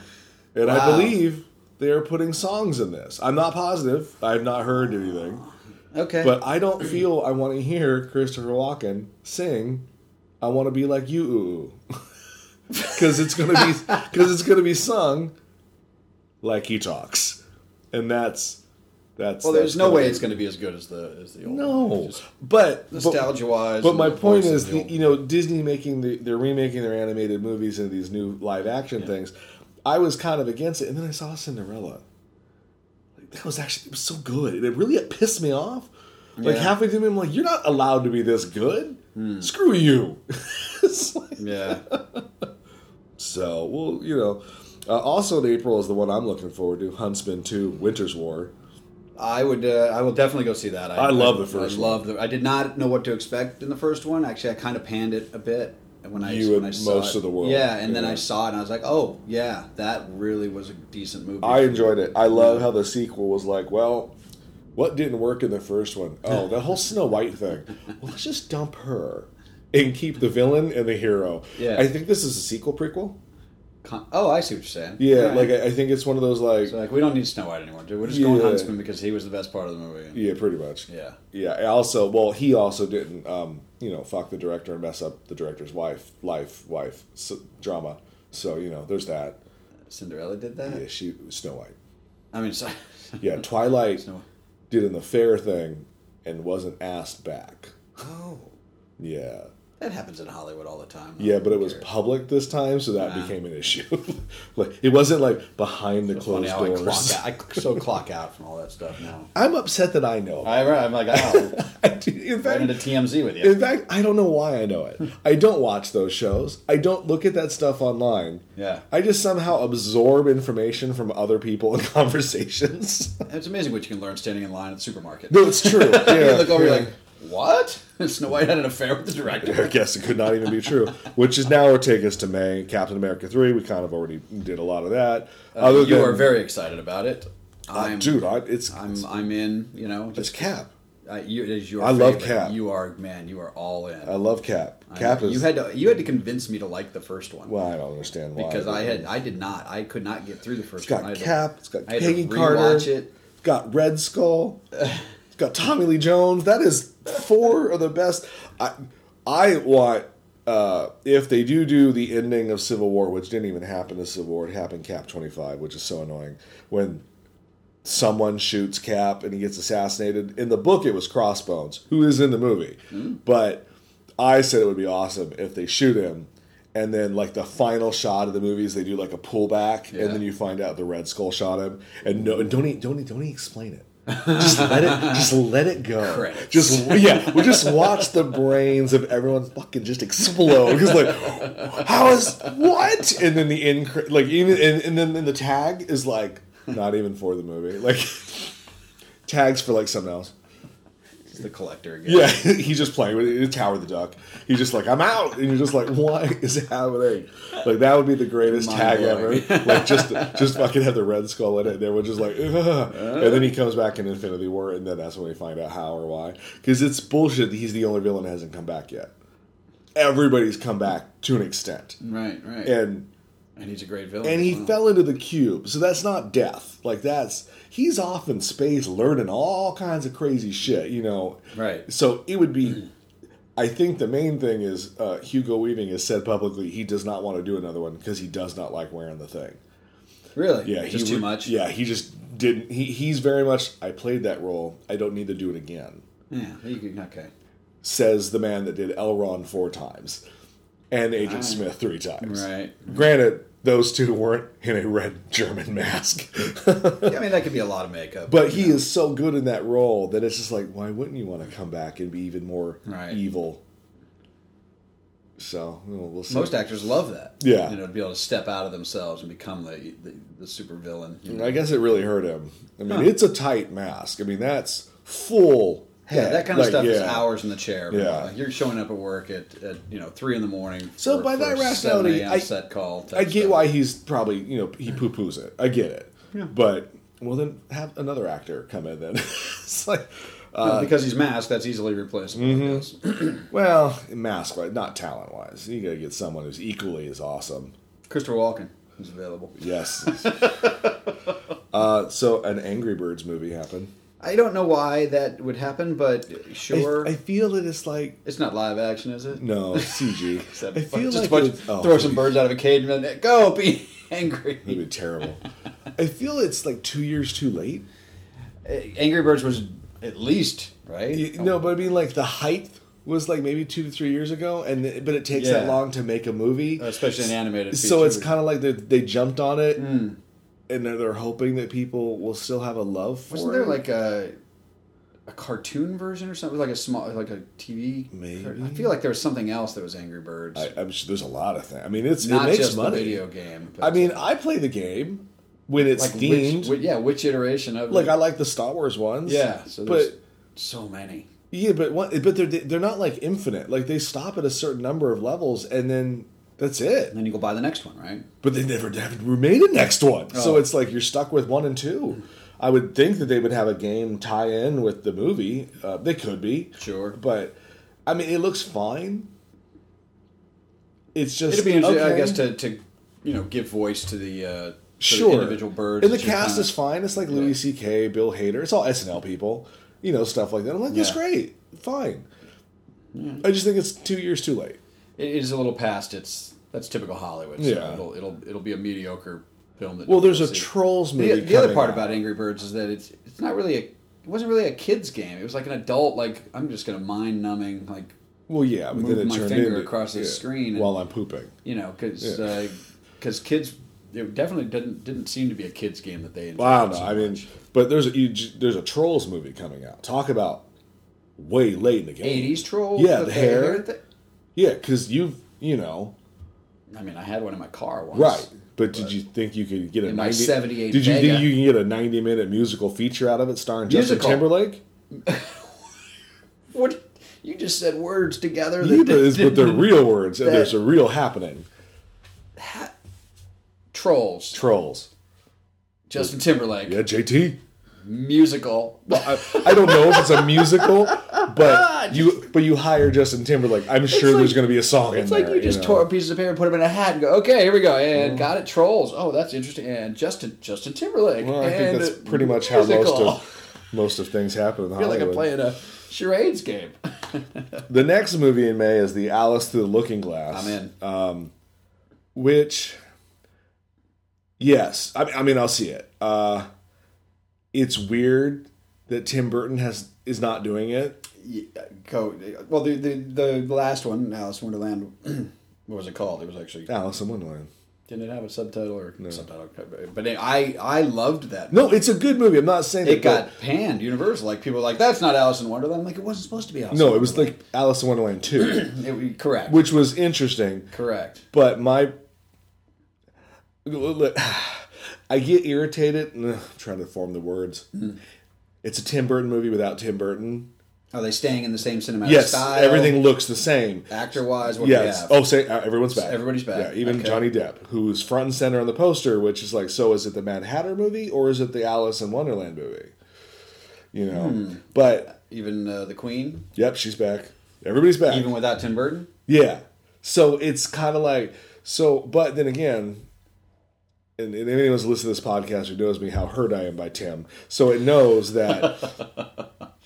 And I believe they are putting songs in this. I'm not positive. I have not heard anything. Okay, But I don't feel I want to hear Christopher Walken sing I want to be like you ooh, [laughs] Cuz it's going to be [laughs] cuz it's going to be sung like he talks. And that's that's well, there's that's no way be- it's going to be as good as the as the old. No. one. But but- nostalgia-wise. But and my point is, the the, you know, Disney making the they're remaking their animated movies into these new live action things. I was kind of against it, and then I saw Cinderella. Like that was actually it was so good, and it really it pissed me off. Like Yeah. halfway through, I'm like, "You're not allowed to be this good. Screw you." [laughs] Like- yeah, [laughs] so, well, you know, uh, also in April is the one I'm looking forward to: Huntsman Two: Winter's War. I would. Uh, I will definitely go see that. I love the first I love the. I did not know what to expect in the first one. Actually, I kind of panned it a bit when I You when and I saw most it. of the world. Yeah, and then I saw it and I was like, oh yeah, that really was a decent movie. I enjoyed it. I love how the sequel was like, well, what didn't work in the first one? [laughs] Oh, the whole Snow White thing. Well, let's just dump her and keep the villain and the hero. Yeah. I think this is a sequel prequel. Con- oh, I see what you're saying. Yeah, Right. like I I think it's one of those like, So like we don't need Snow White anymore, dude. We're just going Yeah. Huntsman because he was the best part of the movie. yeah, pretty much. Yeah. Yeah. Also, well, he also didn't, um, you know, fuck the director and mess up the director's wife, life, wife s drama. So you know, there's that. Cinderella did that. Yeah, she Snow White. I mean, sorry. [laughs] Yeah, Twilight did an affair thing and wasn't asked back. Oh, Yeah. That happens in Hollywood all the time. Yeah, but it was public this time, so that Wow. became an issue. [laughs] like it wasn't like behind the funny closed how I doors. clock out. I so clock out from all that stuff now. [laughs] I'm upset that I know. I, I'm like, oh, [laughs] I do- in right fact, into TMZ with you. in fact, I don't know why I know it. I don't watch those shows. I don't look at that stuff online. Yeah. I just somehow absorb information from other people and conversations. It's amazing what you can learn standing in line at the supermarket. no, it's true. Yeah, you look over, yeah. you're like, what? [laughs] Snow White had an affair with the director. I guess it could not even be true. Which is now will take us to May. Captain America three. We kind of already did a lot of that. Uh, you are very excited about it. Uh, dude. I, it's I'm, I'm in. You know, it's just Cap. Uh, you, it is your I love. Cap. You are man. You are all in. I love Cap. I Cap is you had to you had to convince me to like the first one well, I don't understand why because I had I did not I could not get through the first It's got one. Had to- Cap. It's got Peggy Carter. it. It's got Red Skull. It's got Tommy Lee Jones. That is four of the best. I I want uh, if they do do the ending of Civil War, which didn't even happen to Civil War, it happened Cap twenty five, which is so annoying when someone shoots Cap and he gets assassinated. In the book, it was Crossbones, who is in the movie, but I said it would be awesome if they shoot him. And then, like the final shot of the movies, they do like a pullback, Yeah. and then you find out the Red Skull shot him. And no, and don't he, don't he, don't he explain it? Just let it, just [laughs] let it go. Credits. Just yeah, we'll just watch the brains of everyone fucking just explode. Because like, how is what? And then the end, like even, and, and then the tag is like not even for the movie. Like [laughs] tags for like something else. It's the collector again. Yeah, [laughs] he's just playing with it. Howard the Duck. He's just like, I'm out, and you're just like, what [laughs] is happening? Like that would be the greatest tag ever. [laughs] Like just, just fucking have the Red Skull in it, and everyone's just like, Ugh. and then he comes back in Infinity War, and then that's when we find out how or why. Because it's bullshit. that He's the only villain that hasn't come back yet. Everybody's come back to an extent, Right, right. and and he's a great villain. and he fell into the cube so that's not death like that's he's off in space learning all kinds of crazy shit you know Right. so it would be i think the main thing is uh, hugo weaving has said publicly he does not want to do another one because he does not like wearing the thing Really? yeah Just he too much? yeah he just didn't he, he's very much i played that role i don't need to do it again Yeah. Okay. says the man that did Elrond four times and agent smith three times Right. granted those two weren't in a red german mask Yeah, I mean, that could be a lot of makeup. But he know. is so good in that role that it's just like, why wouldn't you want to come back and be even more Right. evil? So you know, we'll see. Most actors love that. Yeah. You know, to be able to step out of themselves and become the the, the super villain. you know? I guess it really hurt him. I mean, Huh. it's a tight mask. I mean, that's full. Yeah, that kind of Like, stuff is hours in the chair. Yeah. Like, you're showing up at work at, at you know three in the morning. So by that a 7 rationality, I- set call. I get stuff. why he's probably you know he poo poos it. I get it. Yeah. But well, then have another actor come in. Then [laughs] it's like, No, uh, because he's masked, that's easily replaceable. Guess. [clears throat] well, mask wise, not talent wise. You got to get someone who's equally as awesome. Christopher Walken is available. Yes. [laughs] uh, so an Angry Birds movie happened. I don't know why that would happen, but sure. I, I feel that it's like it's not live action, is it? no CG. [laughs] I feel just like a bunch, it's- oh, throw some birds out of a cage and then go be [laughs] angry. That'd be terrible. I feel it's like two years too late. Angry Birds was at least right. You- No, but I mean like the height was like maybe two to three years ago, and it- but it takes that long to make a movie, especially an animated. So it's kind of like they, they jumped on it, Mm. And they're, hoping that people will still have a love for Wasn't it. there like a a cartoon version or something like a small like a TV? Maybe. I feel like there was something else that was Angry Birds. I, I'm sure there's a lot of things. I mean, it's Not it makes just money. the video game. I mean, I play the game when it's like themed. which, which- yeah, which iteration of like it? I like the Star Wars ones. yeah. So there's but so many. yeah, but what? But they're they're not like infinite. Like they stop at a certain number of levels, and then that's it. And then you go buy the next one, right? But they never have remade a next one. So Oh. it's like you're stuck with one and two. I would think that they would have a game tie in with the movie. Uh, they could be, Sure. but I mean, it looks fine. It's just It'd be interesting, I guess, to, to you know give voice to the uh, to the sure individual birds. And the cast is fine. It's like Louis C.K., Bill Hader. It's all SNL people, you know, stuff like that. I'm like, that's Yeah. great, fine. I just think it's two years too late. It is a little past. It's that's typical Hollywood. So Yeah. it'll it'll it'll be a mediocre film. That Well, there's a see. Trolls movie. The, the other part out. about Angry Birds is that it's it's not really a it wasn't really a kids game. It was like an adult like I'm just gonna mind numbing like well, yeah, but move my finger into, across the yeah, screen and- while I'm pooping. you know because Yeah. Uh, because kids it definitely didn't didn't seem to be a kids game that they enjoyed. Well, I don't know. so I mean, but there's a you, there's a Trolls movie coming out. Talk about way late in the game. 80s Trolls. Yeah, with the hair. thi- Yeah, because you've you know I mean, I had one in my car once. right. But did you think you could get a 90, 78 Did you Vega. think you can get a 90 minute musical feature out of it starring Justin Timberlake? [laughs] What you just said words together. Yeah, but, but they're real words, and that- there's a real happening. Trolls. Trolls. Justin Timberlake. Yeah, JT. Musical. I, I don't know if it's a musical, but you but you hire Justin Timberlake. I'm sure there's going to be a song in It's like there. you just know? tore pieces of paper, put them in a hat, and go, okay, here we go, and got it. Trolls. Oh, that's interesting. And Justin Justin Timberlake. Well, I think that's pretty much how most of most of things happen in [laughs] I feel like I'm playing a charades game. [laughs] The next movie in May is the Alice Through the Looking Glass. I'm in. Uh, which yes I, I mean i'll see it uh it's weird that tim burton has is not doing it Yeah, go. Well, the, the the last one, Alice in Wonderland. [clears throat] what was it called? It was actually alice in wonderland didn't it have a subtitle or no. subtitle? But I I loved that. no it's a good movie i'm not saying It that got panned universal. Like people were like that's not Alice in Wonderland. I'm like it wasn't supposed to be Alice. no it was like alice in wonderland 2 [clears throat] It- correct. which was interesting correct. but my [sighs] i get irritated ugh, trying to form the words Hmm. it's a tim burton movie without tim burton Are they staying in the same cinematic yes style? everything looks the same actor wise. What Yes. do we Oh, say uh, everyone's back. Everybody's back. Yeah, even Okay. Johnny Depp, who's front and center on the poster, which is like, so is it the Mad Hatter movie or is it the Alice in Wonderland movie? You know, Hmm. but even uh, the Queen, yep, she's back. Everybody's back. even without Tim Burton. yeah. So it's kind of like so, but then again. And, and anyone who's listened to this podcast who knows me how hurt I am by Tim, so it knows that [laughs]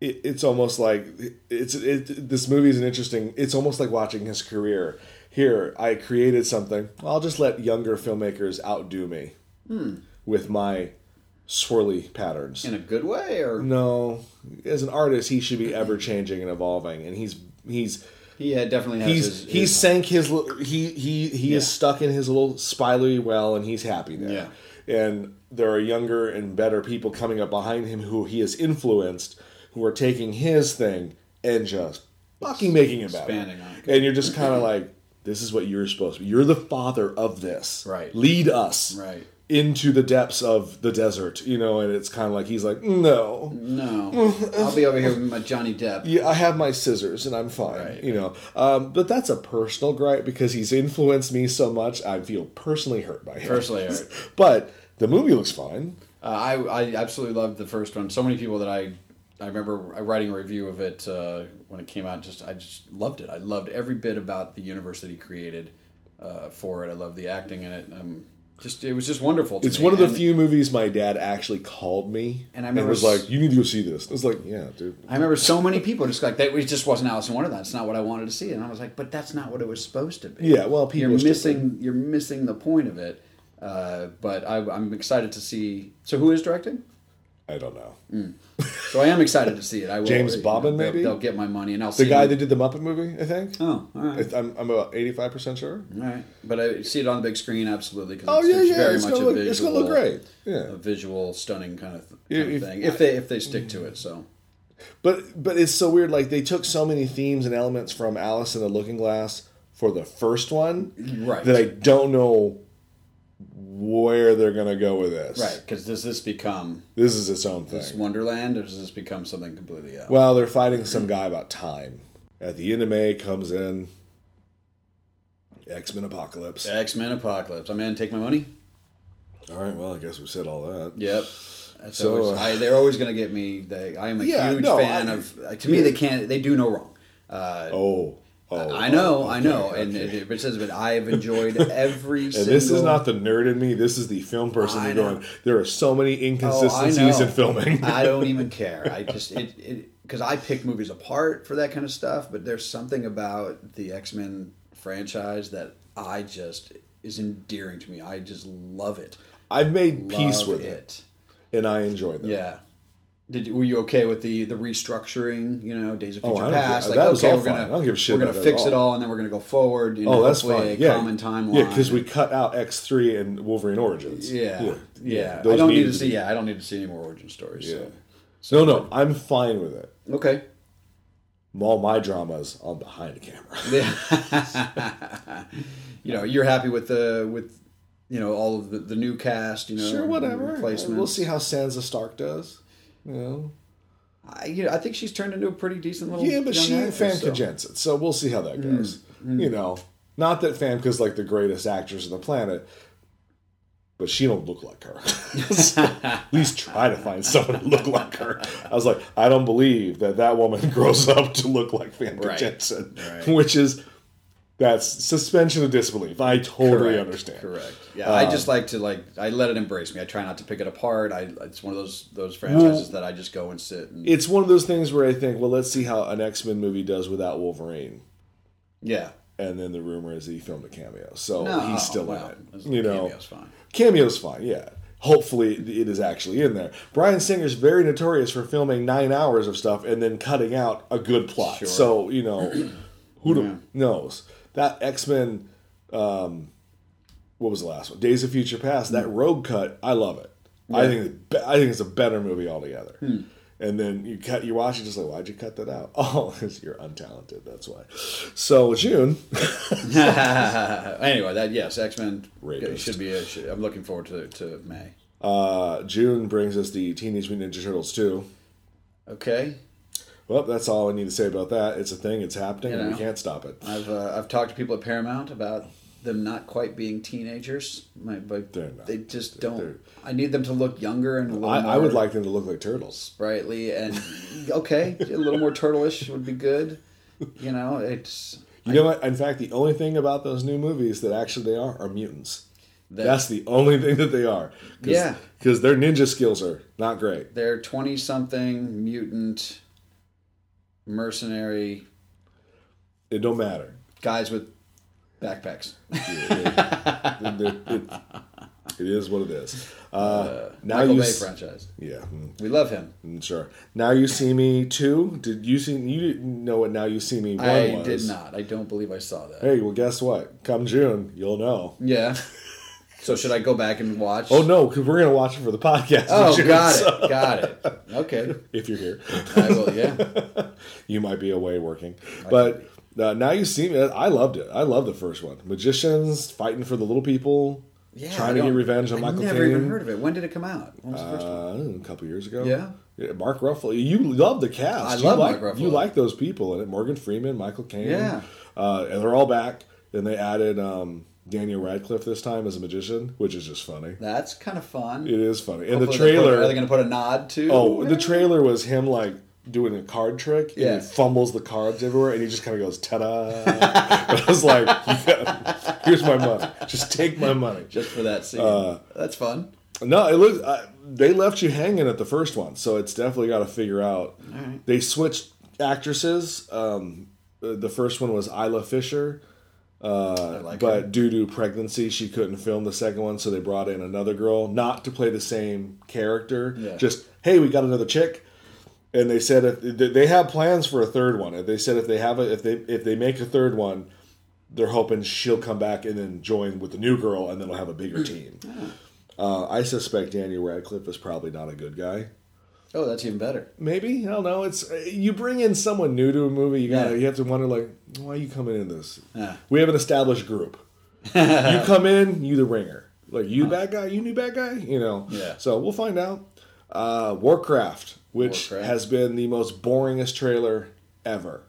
it, it's almost like it's it, this movie is an interesting. It's almost like watching his career. Here, I created something. I'll just let younger filmmakers outdo me hmm. with my swirly patterns. In a good way, or No, as an artist, he should be ever changing and evolving, and he's he's he had definitely has he's his, he his- sank his he he he is stuck in his little spirally well, and he's happy there. And there are younger and better people coming up behind him who he has influenced, who are taking his thing and just fucking making it better. Expanding on it. And you're just kind of like, this is what you're supposed to be. You're the father of this. Right. Lead us. Right. Into the depths of the desert, you know, and it's kind of like he's like, no, no. [laughs] I'll be over here with my Johnny Depp. yeah, I have my scissors and I'm fine, Right. you know. Um, but that's a personal gripe because he's influenced me so much. I feel personally hurt by him. Personally hurt. [laughs] but the movie looks fine. Uh, I I absolutely loved the first one. So many people that I I remember writing a review of it uh, when it came out. Just I just loved it. I loved every bit about the universe that he created uh, for it. I loved the acting in it. Um, just it was just wonderful. To It's me. one of the And few movies my dad actually called me And I and remember was like, "You need to go see this." I was like, "Yeah, dude." I remember so many people just like that. It just wasn't Alice in Wonderland. It's not what I wanted to see. And I was like, but that's not what it was supposed to be. Yeah, well, people you're missing you're missing the point of it. Uh, but I, I'm excited to see. So who is directing? I don't know. So I am excited to see it. I will, James you know, Bobin, they'll- maybe? they'll get my money, and I'll see The guy it. that did the Muppet movie, I think. Oh, all right. I'm, I'm about eighty five percent sure. All right, but I see it on the big screen absolutely because Oh it's, yeah, it's yeah. very It's much gonna, a look, visual, it's gonna look great. Yeah. a visual, stunning kind of, kind Yeah, of thing. If they if they stick to it, so But but it's so weird. Like they took so many themes and elements from Alice in the Looking Glass for the first one, Right. That I don't know where they're gonna go with this. right. Because does this become This is its own thing. this Wonderland, or does this become something completely else? Well, they're fighting some guy about time. At the end of May comes in X Men Apocalypse. X Men Apocalypse. I'm in. Take my money. All right. Well, I guess we said all that. Yep. That's So, always, I, they're always going to get me. They, I am a Yeah, huge no, fan I- of. To me, they can't. They do no wrong. Uh, Oh. Oh. I know, oh, I okay, know, and it, it says, but I have enjoyed every. [laughs] And single, this is not the nerd in me. This is the film person. Who's going. There are so many Oh, inconsistencies know. in filming. I don't even [laughs] care. I just it it because I pick movies apart for that kind of stuff. But there's something about the X Men franchise that I just is endearing to me. I just love it. I've made peace Love with it, and I enjoy them. Yeah. Did you- were you okay with the the restructuring? You know, Days of Oh, Future don't Past. Like, That was okay, all we're fine. gonna I don't give a shit we're gonna fix at it all. all, and then we're gonna go forward. You Oh, know, that's hopefully fine. Yeah, common timeline. Yeah, because we cut out X three and Wolverine Origins. Yeah, yeah. Those I don't need to be- see. Yeah, I don't need to see any more origin stories. Yeah. So. No, no, I'm fine with it. Okay. All my dramas on behind the camera. [laughs] you know, you're happy with the with you know all of the, the new cast. You know, sure, whatever. Replacements. We'll see how Sansa Stark does. You know. I, you know, I think she's turned into a pretty decent little. Yeah, but she actress, Famke so. Janssen, so we'll see how that Mm, goes. You know, not that Famke's like the greatest actress on the planet, but she don't look like her. [laughs] At least try to find someone who look like her. I was like, I don't believe that that woman [laughs] grows up to look like Famke Right. Janssen, Right. which is that's suspension of disbelief. I totally Correct, understand. Correct. Yeah, I just um, like to like I let it embrace me. I try not to pick it apart. I it's one of those those franchises that I just go and sit and It's one of those things where I think, well, let's see how an X Men movie does without Wolverine. yeah. And then the rumor is that he filmed a cameo, so No, he's still well, in it. You know, cameo's fine. Cameo's fine, yeah. Hopefully, it is actually in there. Bryan Singer's very notorious for filming nine hours of stuff and then cutting out a good plot. Sure. So you know, [clears throat] who the- knows that X Men? Um, what was the last one? Days of Future Past. That rogue cut, I love it. I think it's I think it's a better movie altogether. And then you cut, you watch it, just like, why'd you cut that out? [laughs] Oh, 'cause you're untalented. That's why. So June, [laughs] anyway, that yes, X Men should be. A, should, I'm looking forward to to May. uh, June brings us the Teenage Mutant Ninja Turtles two. Okay, Well, that's all I need to say about that. It's a thing. It's happening. You and we can't stop it. I've uh, I've talked to people at Paramount about them not quite being teenagers. My, but They're not. they just don't. they're- I need them to look younger and a little I, more I would like them to look like turtles. sprightly and okay, a little more turtleish would be good. You know, it's You know what? In fact, the only thing about those new movies that actually they are are mutants. that That's the only thing that they are. Cause, Yeah. Because their ninja skills are not great. they're twenty something mutant mercenary It don't matter. guys with backpacks. It- it- it- it is what it is. Uh, now Michael you Bay s- franchise. Yeah, mm, We love him. mm, sure. Now you see me two. Did you see? You didn't know what Now You See Me one I was. did not. I don't believe I saw that. Hey, well, guess what? Come June, you'll know. Yeah. [laughs] So should I go back and watch? Oh no, because we're gonna watch it for the podcast. Oh, June, got so- it. Got it. Okay. [laughs] If you're here, I will. Yeah. [laughs] you might be away working. But uh, now you see me. I loved it. I love the first one. Magicians fighting for the little people, Yeah. trying I to get revenge on I Michael never even heard of it. When did it come out? When was the first? Uh, a couple years ago. Yeah? Mark Ruffalo. You love the cast. I You love like, Mark Ruffalo. You like those people in it. Morgan Freeman, Michael Caine. Yeah. Uh, and they're all back. And they added um, Daniel Radcliffe this time as a magician, which is just funny. That's kind of fun. It is funny. And the put- trailer. Are they going to put a nod to? Oh, the trailer was him like doing a card trick. Yeah. And he fumbles the cards everywhere, and he just kind of goes ta-da. [laughs] I was like, yeah, "Here's my money. Just take my money." Just for that scene. Uh, That's fun. No, it looks. Uh, they left you hanging at the first one, so it's definitely got to figure out. right. They switched actresses. Um, the first one was Isla Fisher. Uh, like but her. due to pregnancy, she couldn't film the second one, so they brought in another girl, not to play the same character. Yeah. Just hey, we got another chick, and they said if they have plans for a third one. They said if they have a, if they if they make a third one, they're hoping she'll come back and then join with the new girl, and then they'll have a bigger team. Uh, I suspect Daniel Radcliffe is probably not a good guy. Oh, that's even better. Maybe I don't know. It's uh, you bring in someone new to a movie, you got Yeah. you have to wonder like why are you coming in this? Yeah. We have an established group. you [laughs] come in, you the ringer. Like you bad guy, you new bad guy. You know. Yeah. So we'll find out. Uh, Warcraft, which Warcraft. has been the most boringest trailer ever.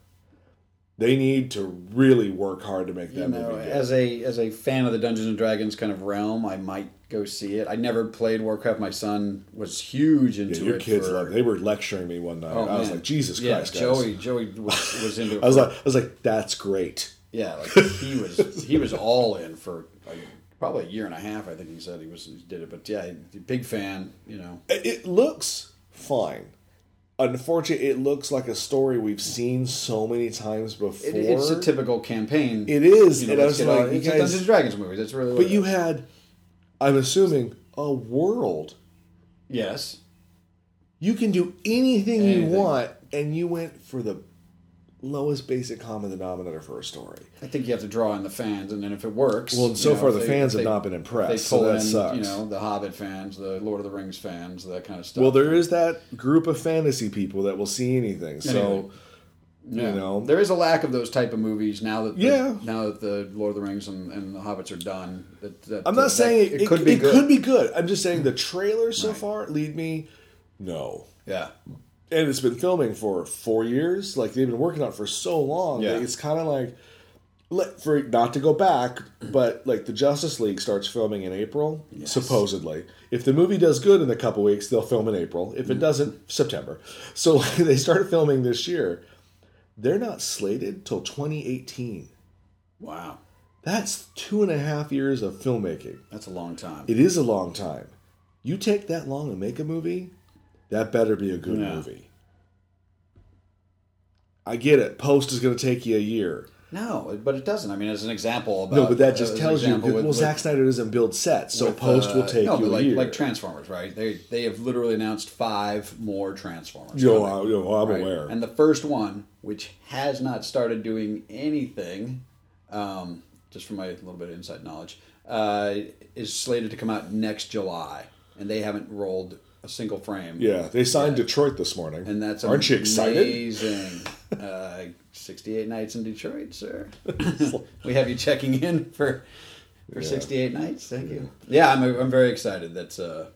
They need to really work hard to make that You know, movie. good. as a as a fan of the Dungeons and Dragons kind of realm, I might go see it. I never played Warcraft. My son was huge into Yeah, your it. kids for, love. They were lecturing me one night. Oh, I was man. like, Jesus yeah, Christ, guys. Joey Joey was, was into [laughs] it. I was like, I was like, that's great. yeah, like [laughs] he was he was all in for like, probably a year and a half. I think he said he was he did it, but yeah, big fan. You know, It it looks fine. Unfortunately, it looks like a story we've seen so many times before. it, it's a typical campaign. It is, You know, and I was like, you it's a guys- Dungeons and Dragons movie. That's really. but it you had, I'm assuming, a world. yes, You can do anything, you want, and you went for the lowest basic common denominator for a story. I think you have to draw in the fans, and then if it works, Well, so know, far the they- fans if have not been They impressed, pull so that in, sucks. you know, the Hobbit fans, the Lord of the Rings fans, that kind of stuff. well, there is that group of fantasy people that will see anything. So, Anything. Yeah. you know. there is a lack of those type of movies now that the, Yeah. now that the Lord of the Rings and, and the Hobbits are done. That, that, I'm not that- saying it, it, could be it good. could be good. I'm just saying the [laughs] trailers so far lead me no. Yeah, and it's been filming for four years. Like they've been working on it for so long. Yeah. it's kind of like for not to go back, but like the Justice League starts filming in April, supposedly. If the movie does good in a couple weeks, they'll film in April. If it mm. doesn't, September. So [laughs] they started filming this year. They're not slated till 2018. Wow, That's two and a half years of filmmaking. that's a long time. It is a long time. You take that long to make a movie, that better be a good Yeah. movie. I get it. Post is going to take you a year. No, but it doesn't. I mean, as an example about No, but that just an tells you. example Well, with- with- Zack Snyder doesn't build sets, so with, post uh, will take no, you like, like Transformers, right? They they have literally announced five more Transformers. Yo, coming, I, yo, I'm right? aware. And the first one, which has not started doing anything, um, just from my little bit of inside knowledge, uh, is slated to come out next July, and they haven't rolled a single frame. yeah, they signed Detroit this morning. And that's aren't you excited? Amazing. [laughs] uh, Sixty-eight nights in Detroit, sir. [laughs] we have you checking in for for Yeah. sixty-eight nights. Thank you. Yeah, I'm, I'm very excited That's uh,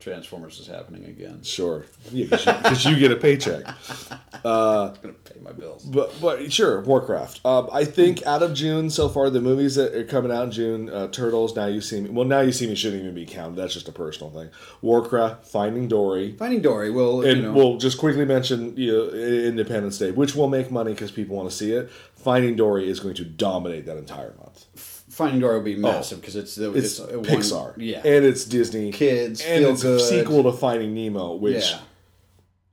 Transformers is happening again. Sure, yeah, because you, get a paycheck. I'm [laughs] gonna pay my bills. But but sure, Warcraft. Um, I think out of June so far, the movies that are coming out in June, uh, Turtles. Now you see me. Well, now you see me shouldn't even be counted. That's just a personal thing. Warcraft, Finding Dory, Finding Dory will and you know we'll just quickly mention you know, Independence Day, which will make money because people want to see it. Finding Dory is going to dominate that entire month. Finding Dory will be massive because it's the Oh, It's, a one- Pixar, yeah, and it's Disney Kids, and feel it's good. a sequel to Finding Nemo, which yeah,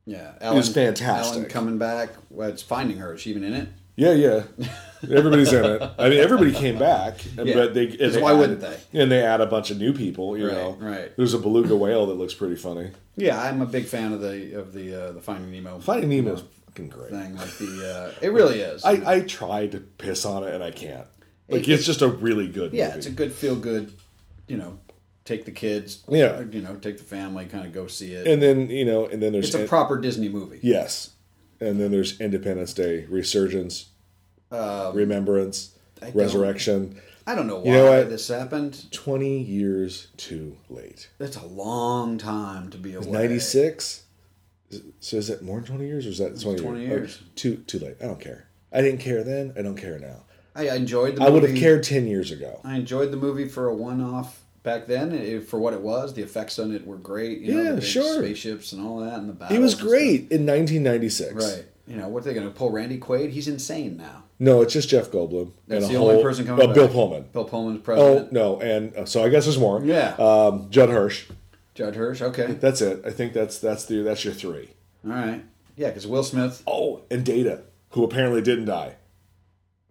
yeah. Ellen, fantastic. Ellen coming back. Well, it's Finding Her. Is she even in it? Yeah, yeah. [laughs] Everybody's in it. I mean, everybody came back, Yeah. but they, and why add- wouldn't they? And they add a bunch of new people. You Right, know, right. There's a beluga whale that looks pretty funny. Yeah, I'm a big fan of the of the uh, the Finding Nemo Finding Nemo is fucking great. thing. Like the uh, it really is. I, I tried to piss on it and I can't. Like It- it's just a really good yeah, movie. it's a good feel good. You know, take the kids. Yeah. you know, take the family, kind of go see it. and then you know, and then there's it's a proper Disney movie. yes, and then there's Independence Day, Resurgence, Um, Remembrance, don't- Resurrection. I don't know why You know this happened. Twenty years too late. That's a long time to be away. Ninety six. So is it more than twenty years, or is that twenty, 20 years? years. Oh, too too late. I don't care. I didn't care then. I don't care now. I, enjoyed the. I would have cared ten years ago. I enjoyed the movie for a one-off back then. It, for what it was, the effects on it were great. You know, Yeah, the sure. Spaceships and all that, and the It battles was great in 1996. Right. You know, what They're they going to pull Randy Quaid? He's insane now. No, it's just Jeff Goldblum. That's the only person coming uh, Bill. Pullman. Bill Pullman's president. Oh president. no, and uh, so I guess there's more. Yeah. Um, Judd Hirsch. Judd Hirsch. Okay. That's it. I think that's that's the that's your three. All right. Yeah, because Will Smith. Oh, and Data, who apparently didn't die.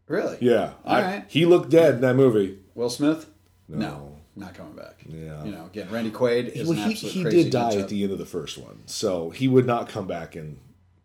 Really? Yeah, All I- right. he looked dead in that movie. Will Smith? No. not coming back. Yeah. You know, again, Randy Quaid is Well, an he he did die at the end of the first one, so he would not come back and.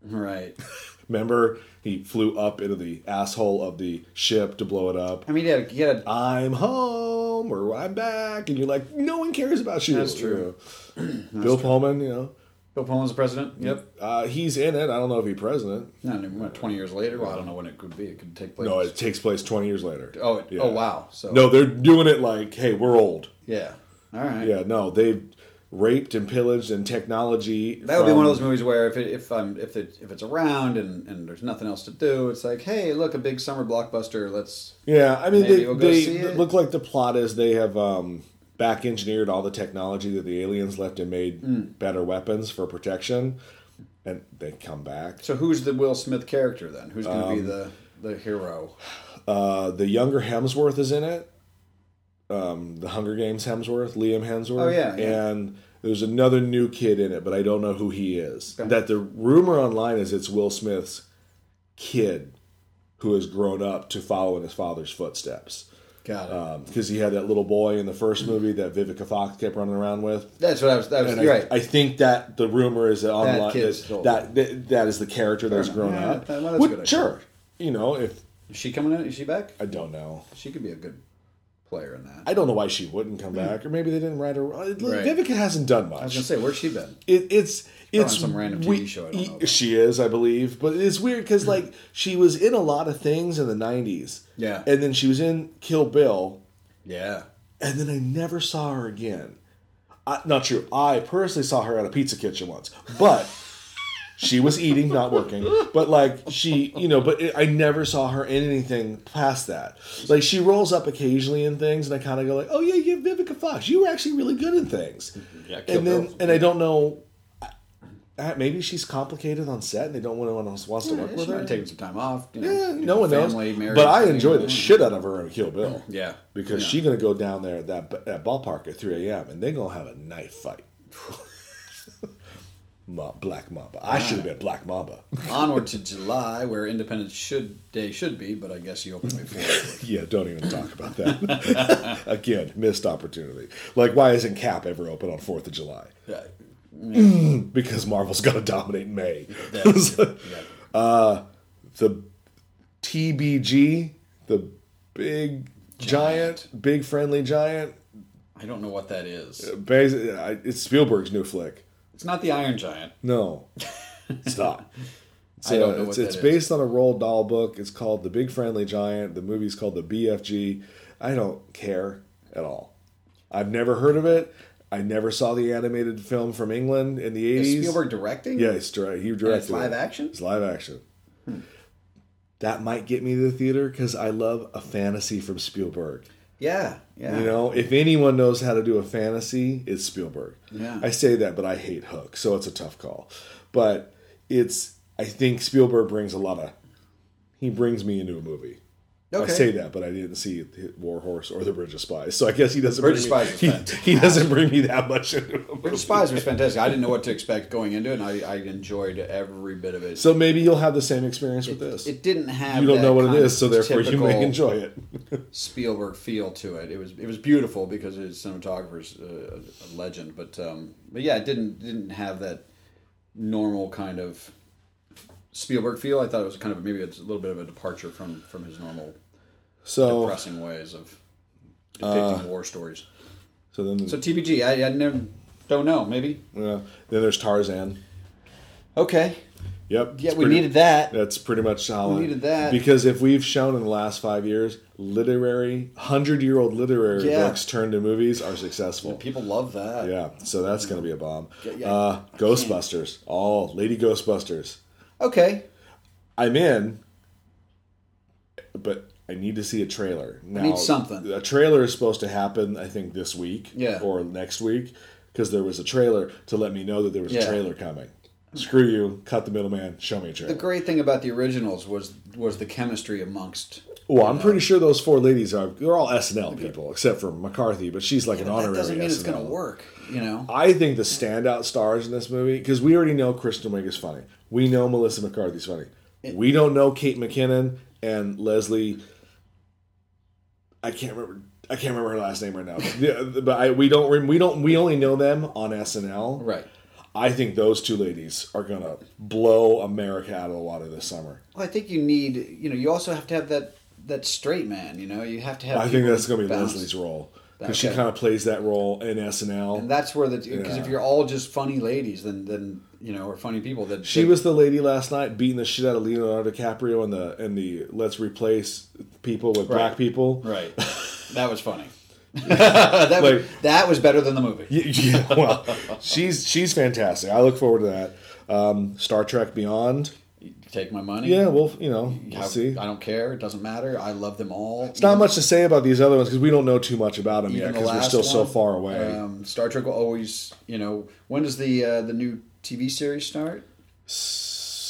Right. [laughs] remember he flew up into the asshole of the ship to blow it up. I mean, he had, he had a, I'm home or I'm back, and you're like, no one cares about you. That's true. know. [clears throat] Bill Pullman, you know, Bill Pullman's the president. Yep. uh, he's in it. I don't know if he's president. No, what, 20 years later? Well, I don't know when it could be. It could take place. No, it takes place 20 years later. oh, it, Yeah. oh, wow. So, No, they're doing it like, hey, we're old. Yeah. All right. Yeah, no, they've raped and pillaged and technology. That would be one of those movies where if it, if I'm if it if it's around and, and there's nothing else to do, it's like, hey, look, a big summer blockbuster. Let's Yeah, I mean, they, we'll they look like the plot is they have um, back engineered all the technology that the aliens left and made Hmm. better weapons for protection, and they come back. So who's the Will Smith character then? Who's going to Um, be the the hero? Uh, the younger Hemsworth is in it. Um, the Hunger Games Hemsworth, Liam Hemsworth. Oh, yeah, yeah. And there's another new kid in it, but I don't know who he is. Okay. That the rumor online is it's Will Smith's kid who has grown up to follow in his father's footsteps. Got it. Because he had that little boy in the first movie that Vivica Fox kept running around with. That's what I was. That was you're I, right. I think that the rumor is that online kid's that, still- that, that that is the character that's grown Yeah, up. well, that's Which- good sure, you know if Is she coming in? Is she back? I don't know. She could be a good player in that. I don't know why she wouldn't come back, or maybe they didn't write her. uh, Right. Vivica hasn't done much. I was gonna say, where's she been? it, it's it's some random TV we- show I don't know. She is, I believe, but it's weird because like [clears throat] she was in a lot of things in the '90s, Yeah. and then she was in Kill Bill, Yeah. and then I never saw her again. I, not true. I personally saw her at a pizza kitchen once, but [laughs] She was eating, not working, but like she, you know, but it, I never saw her in anything past that. Like she rolls up occasionally in things, and I kind of go like, "Oh yeah, yeah, Vivica Fox, you were actually really good in things." Yeah, and then Bill. and I don't know. Uh, Maybe she's complicated on set, and they don't want anyone else wants to work with her. Taking some time off. You know, Yeah, no one knows. family, marriage, But I enjoy the mm. shit out of her in Kill Bill. Mm, yeah, Because yeah. she's gonna go down there at that that ballpark at 3 a.m. and they're gonna have a knife fight. [laughs] Black Mamba. I ah. should have been Black Mamba. [laughs] onward to July, where Independence should Day should be, but I guess you opened way for [laughs] yeah, don't even talk about that. Again, missed opportunity. Like, why isn't Cap ever open on Fourth of July? Yeah, [clears throat] Because Marvel's [laughs] gonna dominate May. [laughs] yeah. the TBG, the big giant, big friendly giant. I don't know what that is. Basically, it's Spielberg's new flick. It's not the Iron Giant. No, it's not. It's, I don't uh, know it's, what it's that is. based on a Roald Dahl book. It's called The Big Friendly Giant. The movie's called The BFG. I don't care at all. I've never heard of it. I never saw the animated film from England in the Is eighties. Spielberg directing? Yeah, it's direct. He directed it's live it. action? It's live action. Hmm. That might get me to the theater because I love a fantasy from Spielberg. yeah, yeah. You know, if anyone knows how to do a fantasy, it's Spielberg. Yeah. I say that, but I hate Hook, so it's a tough call. But it's I think Spielberg brings a lot of he brings me into a movie. I say that, but I didn't see War Horse or The Bridge of Spies, so I guess he doesn't. Bridge of Spies was me, he, he doesn't bring me that much into a. Bridge of Spies was fantastic. I didn't know what to expect going into it, and I, I enjoyed every bit of it. So maybe you'll have the same experience with this. it didn't have. you don't know what it is, so therefore you may enjoy it. [laughs] Spielberg feel to it. It was it was beautiful because his cinematographer's uh, a legend, but um, but yeah, it didn't didn't have that normal kind of Spielberg feel. I thought it was kind of maybe it's a little bit of a departure from from his normal So, depressing ways of depicting war stories. so then, So TBG, I, I never don't know. Maybe yeah, then there's Tarzan. okay. Yep. Yeah, we pretty- needed that. That's pretty much solid. needed that. because if we've shown in the last five years, literary hundred-year-old literary Yeah. books turned to movies are successful. People love that. Yeah, so that's going to be a bomb. Yeah, yeah. Uh, Ghostbusters, oh, Lady Ghostbusters. Okay. I'm in, but I need to see a trailer. Now, need something. A trailer is supposed to happen, I think, this week Yeah. or next week because there was a trailer to let me know that there was a trailer coming. Screw you, cut the middleman, show me a trailer. The great thing about the originals was was the chemistry amongst. Well, I'm pretty sure those four ladies are they're all SNL people except for McCarthy, but she's like an honorary That doesn't mean it's going to work. You know. I think the standout stars in this movie because we already know Kristen Wiig is funny. We know Melissa McCarthy's funny. We don't know Kate McKinnon and Leslie. I can't remember. I can't remember her last name right now. [laughs] But I, we don't. We don't. We only know them on SNL. Right. I think those two ladies are gonna blow America out of the water this summer. Well, I think you need, you know, you also have to have that that straight man. You know, you have to have. I think that's gonna be bounce. Leslie's role because she kind of plays that role in SNL. And that's where the because Yeah. if you're all just funny ladies, then then you know, or funny people, that She was the lady last night beating the shit out of Leonardo DiCaprio in the and the let's replace people with black people. right. [laughs] That was funny. [laughs] that, was, that was better than the movie. [laughs] Yeah, well, she's she's fantastic. I look forward to that. Um, Star Trek Beyond. Take my money. Yeah, well, you know, we'll How- see. I don't care. It doesn't matter. I love them all. It's not much to say about these other ones because we don't know too much about them yet Even the because we're still so far away. Um, Star Trek will always, you know, when does the uh, the new TV series start?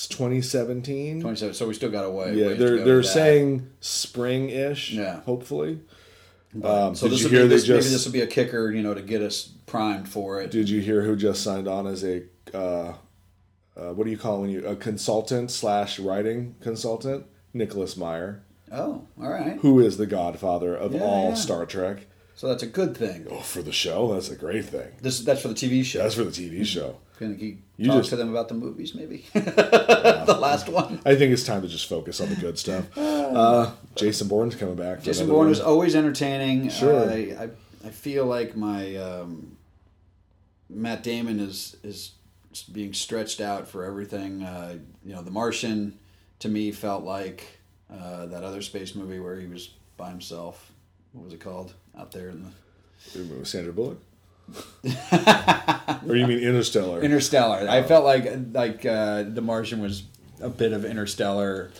2017. Twenty seven. So we still got a way. Yeah, they're they're saying spring-ish. Yeah. hopefully. Um, So did this you hear be, this, maybe this will be a kicker, you know, to get us primed for it. Did you hear who just signed on as a uh, uh, what do you call when you a consultant slash writing consultant? Nicholas Meyer, Oh, all right. who is the godfather of Yeah, all yeah. Star Trek. So that's a good thing. Oh, for the show, that's a great thing. This that's for the TV show. That's for the TV show. Can you You talk just- to them about the movies, maybe? [laughs] the last one. I think it's time to just focus on the good stuff. [sighs] Uh, Jason Bourne's coming back. Jason Bourne one. is always entertaining. Sure. I, I I feel like my um, Matt Damon is is being stretched out for everything. Uh, you know, The Martian to me felt like uh, that other space movie where he was by himself. What was it called? Out there in the Sandra Bullock. [laughs] or you mean Interstellar? Interstellar. I felt like like uh, The Martian was a bit of Interstellar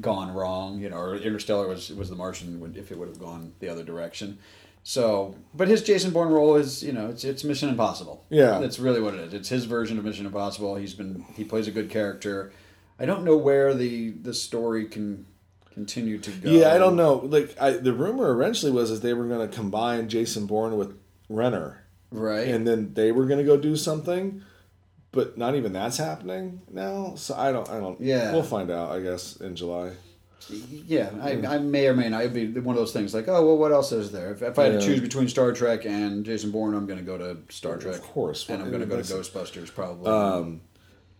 gone wrong, you know, or Interstellar was was The Martian if it would have gone the other direction. So, but his Jason Bourne role is, you know, it's it's Mission Impossible. Yeah. that's really what it is. It's his version of Mission Impossible. He's been he plays a good character. I don't know where the the story can continue to go. yeah, I don't know. Like I, the rumor eventually was that they were going to combine Jason Bourne with Renner, Right. and then they were going to go do something. But not even that's happening now. So I don't. I don't. Yeah. we'll find out. I guess in July. Yeah, I, I may or may not. It'd be one of those things like, oh, well, what else is there? If, if I had Yeah. to choose between Star Trek and Jason Bourne, I'm going to go to Star Trek. Of course. And I'm going to go to Ghostbusters, probably. Um,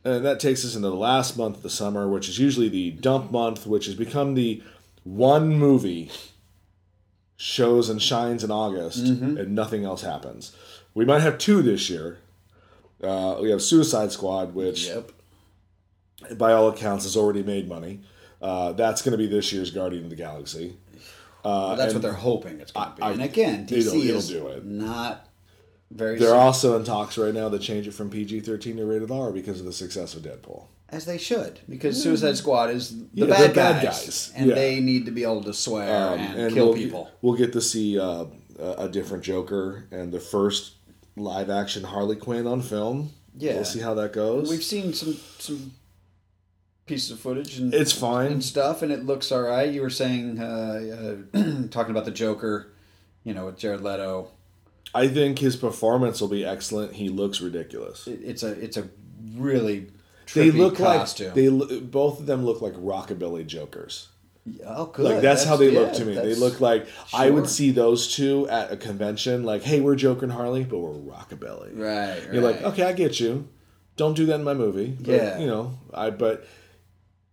and that takes us into the last month of the summer, which is usually the dump month, which has become the one movie shows and shines in August, Mm-hmm. and nothing else happens. We might have two this year. Uh, we have Suicide Squad, which, yep. by all accounts, has already made money. Uh, that's going to be this year's Guardian of the Galaxy. Uh, Well, that's what they're hoping it's going to be. I- and again, DC it'll- it'll is do it. not very They're sim- also in talks right now to change it from PG 13 to rated R because of the success of Deadpool. as they should, because Suicide Squad is the Yeah, bad, guys, bad guys. and Yeah. they need to be able to swear Um, and, kill we'll, people. We'll get to see uh, a a different Joker and the first live action Harley Quinn on film. Yeah. we'll see how that goes. We've seen some some pieces of footage and It's fine. and stuff, and it looks all right. You were saying, uh, uh, [clears throat] talking about the Joker, you know, with Jared Leto. I think his performance will be excellent. He looks ridiculous. It, it's a it's a really They look costume. like they both of them look like rockabilly Jokers. Oh, good. Like that's, how they look to me. They look like I would see those two at a convention. Like, hey, we're Joker and Harley, but we're rockabilly. right. You're like, okay, I get you. Don't do that in my movie. But, Yeah. you know, I but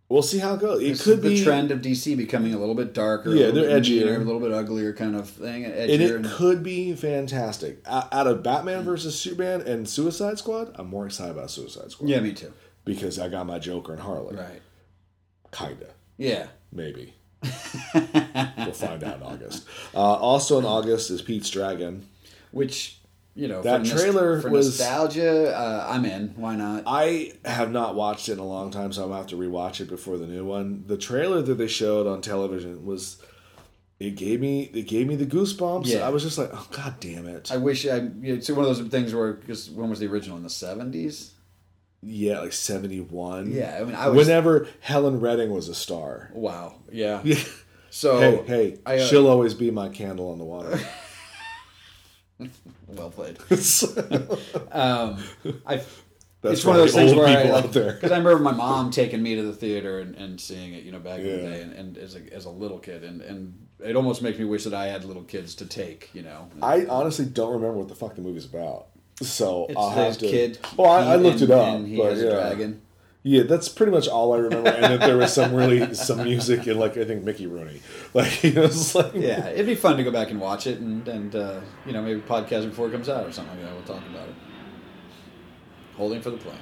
we'll see how it goes. It This could the be trend of DC becoming a little bit darker, Yeah, they're edgier. a little bit uglier kind of thing, edgier. and it and- could be fantastic. Out of Batman versus Superman and Suicide Squad, I'm more excited about Suicide Squad. yeah, me too. because I got my Joker and Harley. Right. Kinda, Yeah. Maybe. we'll find out in August. Uh, also in August is Pete's Dragon. Which you know That trailer for was- nostalgia. Uh, I'm in. Why not? I have not watched it in a long time, so I'm gonna have to rewatch it before the new one. The trailer that they showed on television was. It gave me it gave me the goosebumps. Yeah. I was just like, oh god damn it! I wish I. It's one of those things where because when was the original in the seventies? Yeah, like seventy one. Yeah, I mean, I was. Whenever Helen Reddy was a star. wow. Yeah. Yeah. [laughs] So hey, hey, I, uh, she'll always be my candle on the water. [laughs] well played. [laughs] Um, I. for it's one of those things where I like because I remember my mom taking me to the theater and, and seeing it, you know, back in the day, and, and as a as a little kid, and and it almost makes me wish that I had little kids to take, you know. I honestly don't remember what the fuck the movie's about. So It's I'll have to. kid. Well, I, I looked and- it up, and he but has yeah, a dragon. yeah, that's pretty much all I remember. and that there was some really some music and like I think Mickey Rooney, [laughs] like you know, it's like Yeah, it'd be fun to go back and watch it, and and uh, you know maybe podcast before it comes out or something like that. We'll talk about it. Holding for the plane.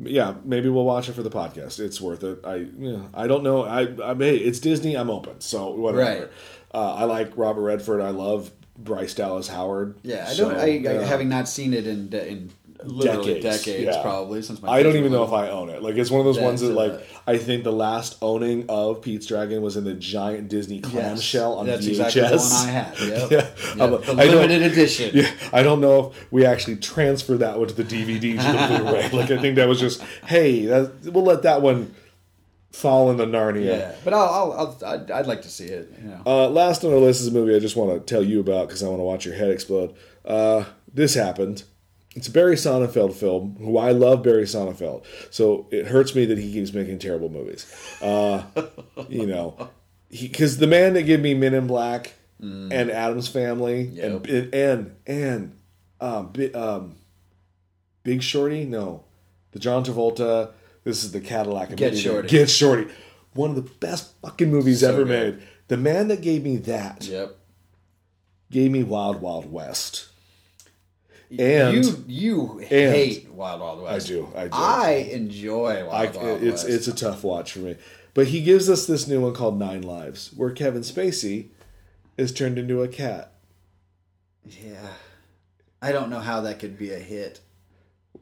yeah, maybe we'll watch it for the podcast. It's worth it. I you know, I don't know. I I hey, it's Disney. I'm open. So whatever. Right. Uh, I like Robert Redford. I love Bryce Dallas Howard. Yeah, I So, don't. I, I yeah. having not seen it in in literally Decades, decades, yeah. probably since my. I don't even know if. I own it. Like it's one of those ones that like uh, I think the last owning of Pete's Dragon was in the giant Disney clamshell on That's VHS. exactly the one I had. [laughs] Yep. yeah, I'm- the limited edition. Yeah, I don't know if we actually transferred that one to the DVD to the Blu-ray. Like I think that was just hey, that, we'll let that one fall in the Narnia. Yeah, but I'll, I'll, I'll I'd, I'd like to see it. You know. Uh, last on our list is a movie I just want to tell you about because I want to watch your head explode. Uh, this happened. It's a Barry Sonnenfeld film, who I love Barry Sonnenfeld. So it hurts me that he keeps making terrible movies. Uh, [laughs] you know, because the man that gave me Men in Black and Addams Family Yep. and and and um, Bi- um, Big Shorty, no, the John Travolta. This is the Cadillac. Get movie. Shorty. Get Shorty. One of the best fucking movies So ever good. made. The man that gave me that Yep. gave me Wild Wild West. And you you hate Wild Wild West. I do, I do. I enjoy Wild I, Wild it's West. it's a tough watch for me. But he gives us this new one called Nine Lives, where Kevin Spacey is turned into a cat. Yeah. I don't know how that could be a hit.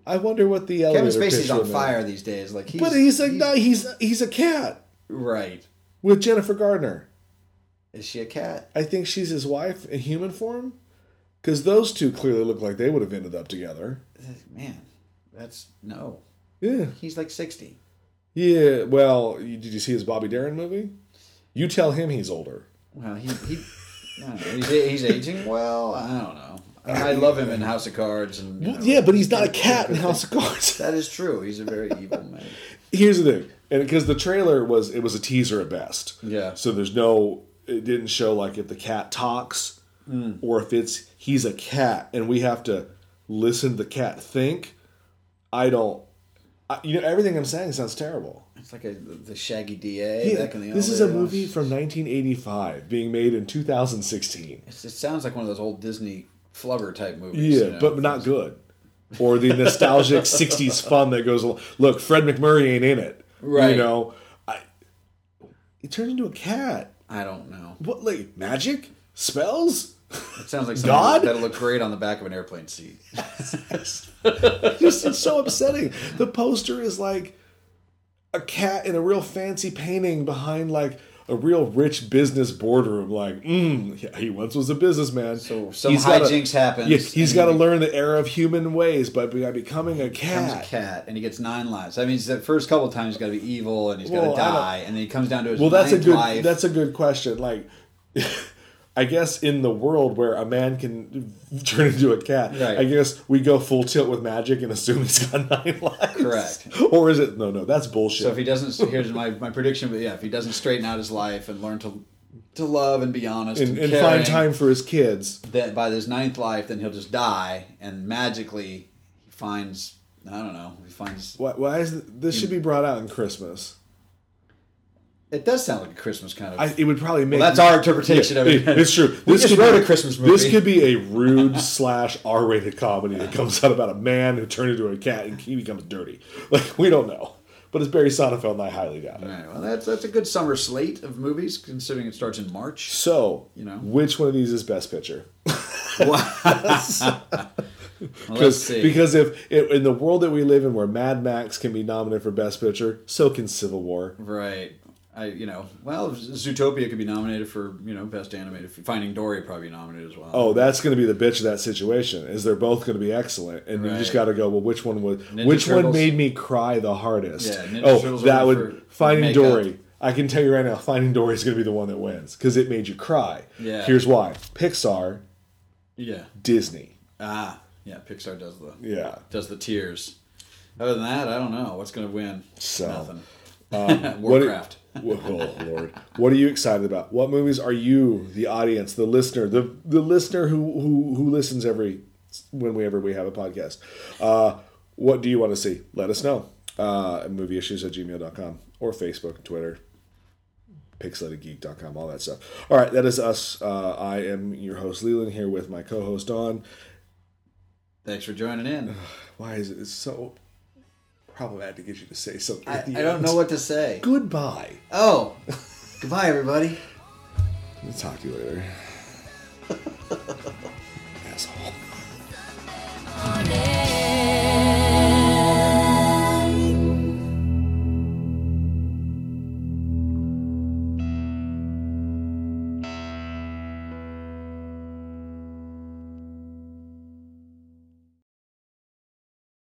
I wonder what the Kevin elevator Spacey's pitch on would fire these days. Like he's But he's like no, he's he's a cat right. with Jennifer Garner. Is she a cat? I think she's his wife in human form. Because those two clearly look like they would have ended up together. Man, that's no. Yeah. He's like sixty. Yeah. Well, you- did you see his Bobby Darin movie? You tell him he's older. Well, he he. I don't know. He's, he's aging well. I don't know. I, I love him in House of Cards and. you know, yeah, but he's not a cat in House of Cards. That is true. He's a very evil man. [laughs] Here's the thing, and because the trailer was it was a teaser at best. Yeah. So there's no, it didn't show like if the cat talks hmm. or if it's he's a cat and we have to listen to the cat think. I don't. I, you know everything I'm saying sounds terrible. It's like a, the Shaggy DA Yeah, back in the. this is a movie from 1985 being made in 2016. It's, it sounds like one of those old Disney flubber type movies. Yeah, you know? but not good. Or the nostalgic [laughs] 60s fun that goes along. Look, Fred MacMurray ain't in it. Right. You know, I, he turned into a cat. I don't know. What, like, magic? Spells? It sounds like [laughs] something God? that'll look great on the back of an airplane seat. [laughs] Just, it's so upsetting. The poster is like a cat in a real fancy painting behind, like, a real rich business boardroom. Like, mm, yeah, he once was a businessman. So some He's gotta- hijinks happens. Yeah, he's got to learn the error of human ways, but by becoming a becomes cat. a cat, and he gets nine lives. That means the first couple of times he's got to be evil, and he's got to Well, I don't- die, and then he comes down to his Well, that's a good. life. That's a good question. Like, [laughs] I guess in the world where a man can [laughs] turn into a cat, Right. I guess we go full tilt with magic and assume he's got [laughs] nine lives. Correct. Or is it? No, no, that's bullshit. So if he doesn't, here's my, my prediction. But yeah, if he doesn't straighten out his life and learn to to love and be honest and, and, and caring, find time for his kids. that by his ninth life, then he'll just die, and magically he finds I don't know. He finds Why, why is th- this should be brought out in Christmas? It does sound like a Christmas kind of. I, it would probably make. well, that's our interpretation of it. It's true. We This just could wrote be- a Christmas movie. This could be a rude [laughs] slash R-rated comedy that comes out about a man who turned into a cat and he becomes dirty. [laughs] Like we don't know, but it's Barry Sonnenfeld, and I highly doubt it. All right, well, that's that's a good summer slate of movies, considering it starts in March. So, You know. which one of these is Best Picture? [laughs] Well, Because see. because if if in the world that we live in, where Mad Max can be nominated for Best Picture, so can Civil War. right, I you know, well, Zootopia could be nominated for you know best animated. Finding Dory probably nominated as well. Oh, that's going to be the bitch of that situation. Is they're both going to be excellent, and you just got to go. Well, which one would? Ninja which one made me cry the hardest? Yeah, Ninja oh, Turtles that would Finding makeup. Dory. I can tell you right now, Finding Dory is going to be the one that wins because it made you cry. Yeah. Here's why: Pixar, yeah, Disney. ah, yeah. Pixar does the Yeah. does the tears. Other than that, I don't know what's going to win. So, Nothing. [laughs] What- Warcraft. [laughs] oh Lord, what are you excited about? What movies are you, the audience, the listener, the the listener who who who listens every whenever we have a podcast? Uh, what do you want to see? Let us know. Uh, movieissues at gmail.com or Facebook, Twitter, pixelatedgeek.com, all that stuff. All right, that is us. Uh, I am your host Leland here with my co-host Dawn. Thanks for joining in. Why is it so problematic to get you to say something? I, at the I don't know what to say. Goodbye. Oh, [laughs] goodbye, everybody. I'll talk to you later. [laughs] Asshole. morning.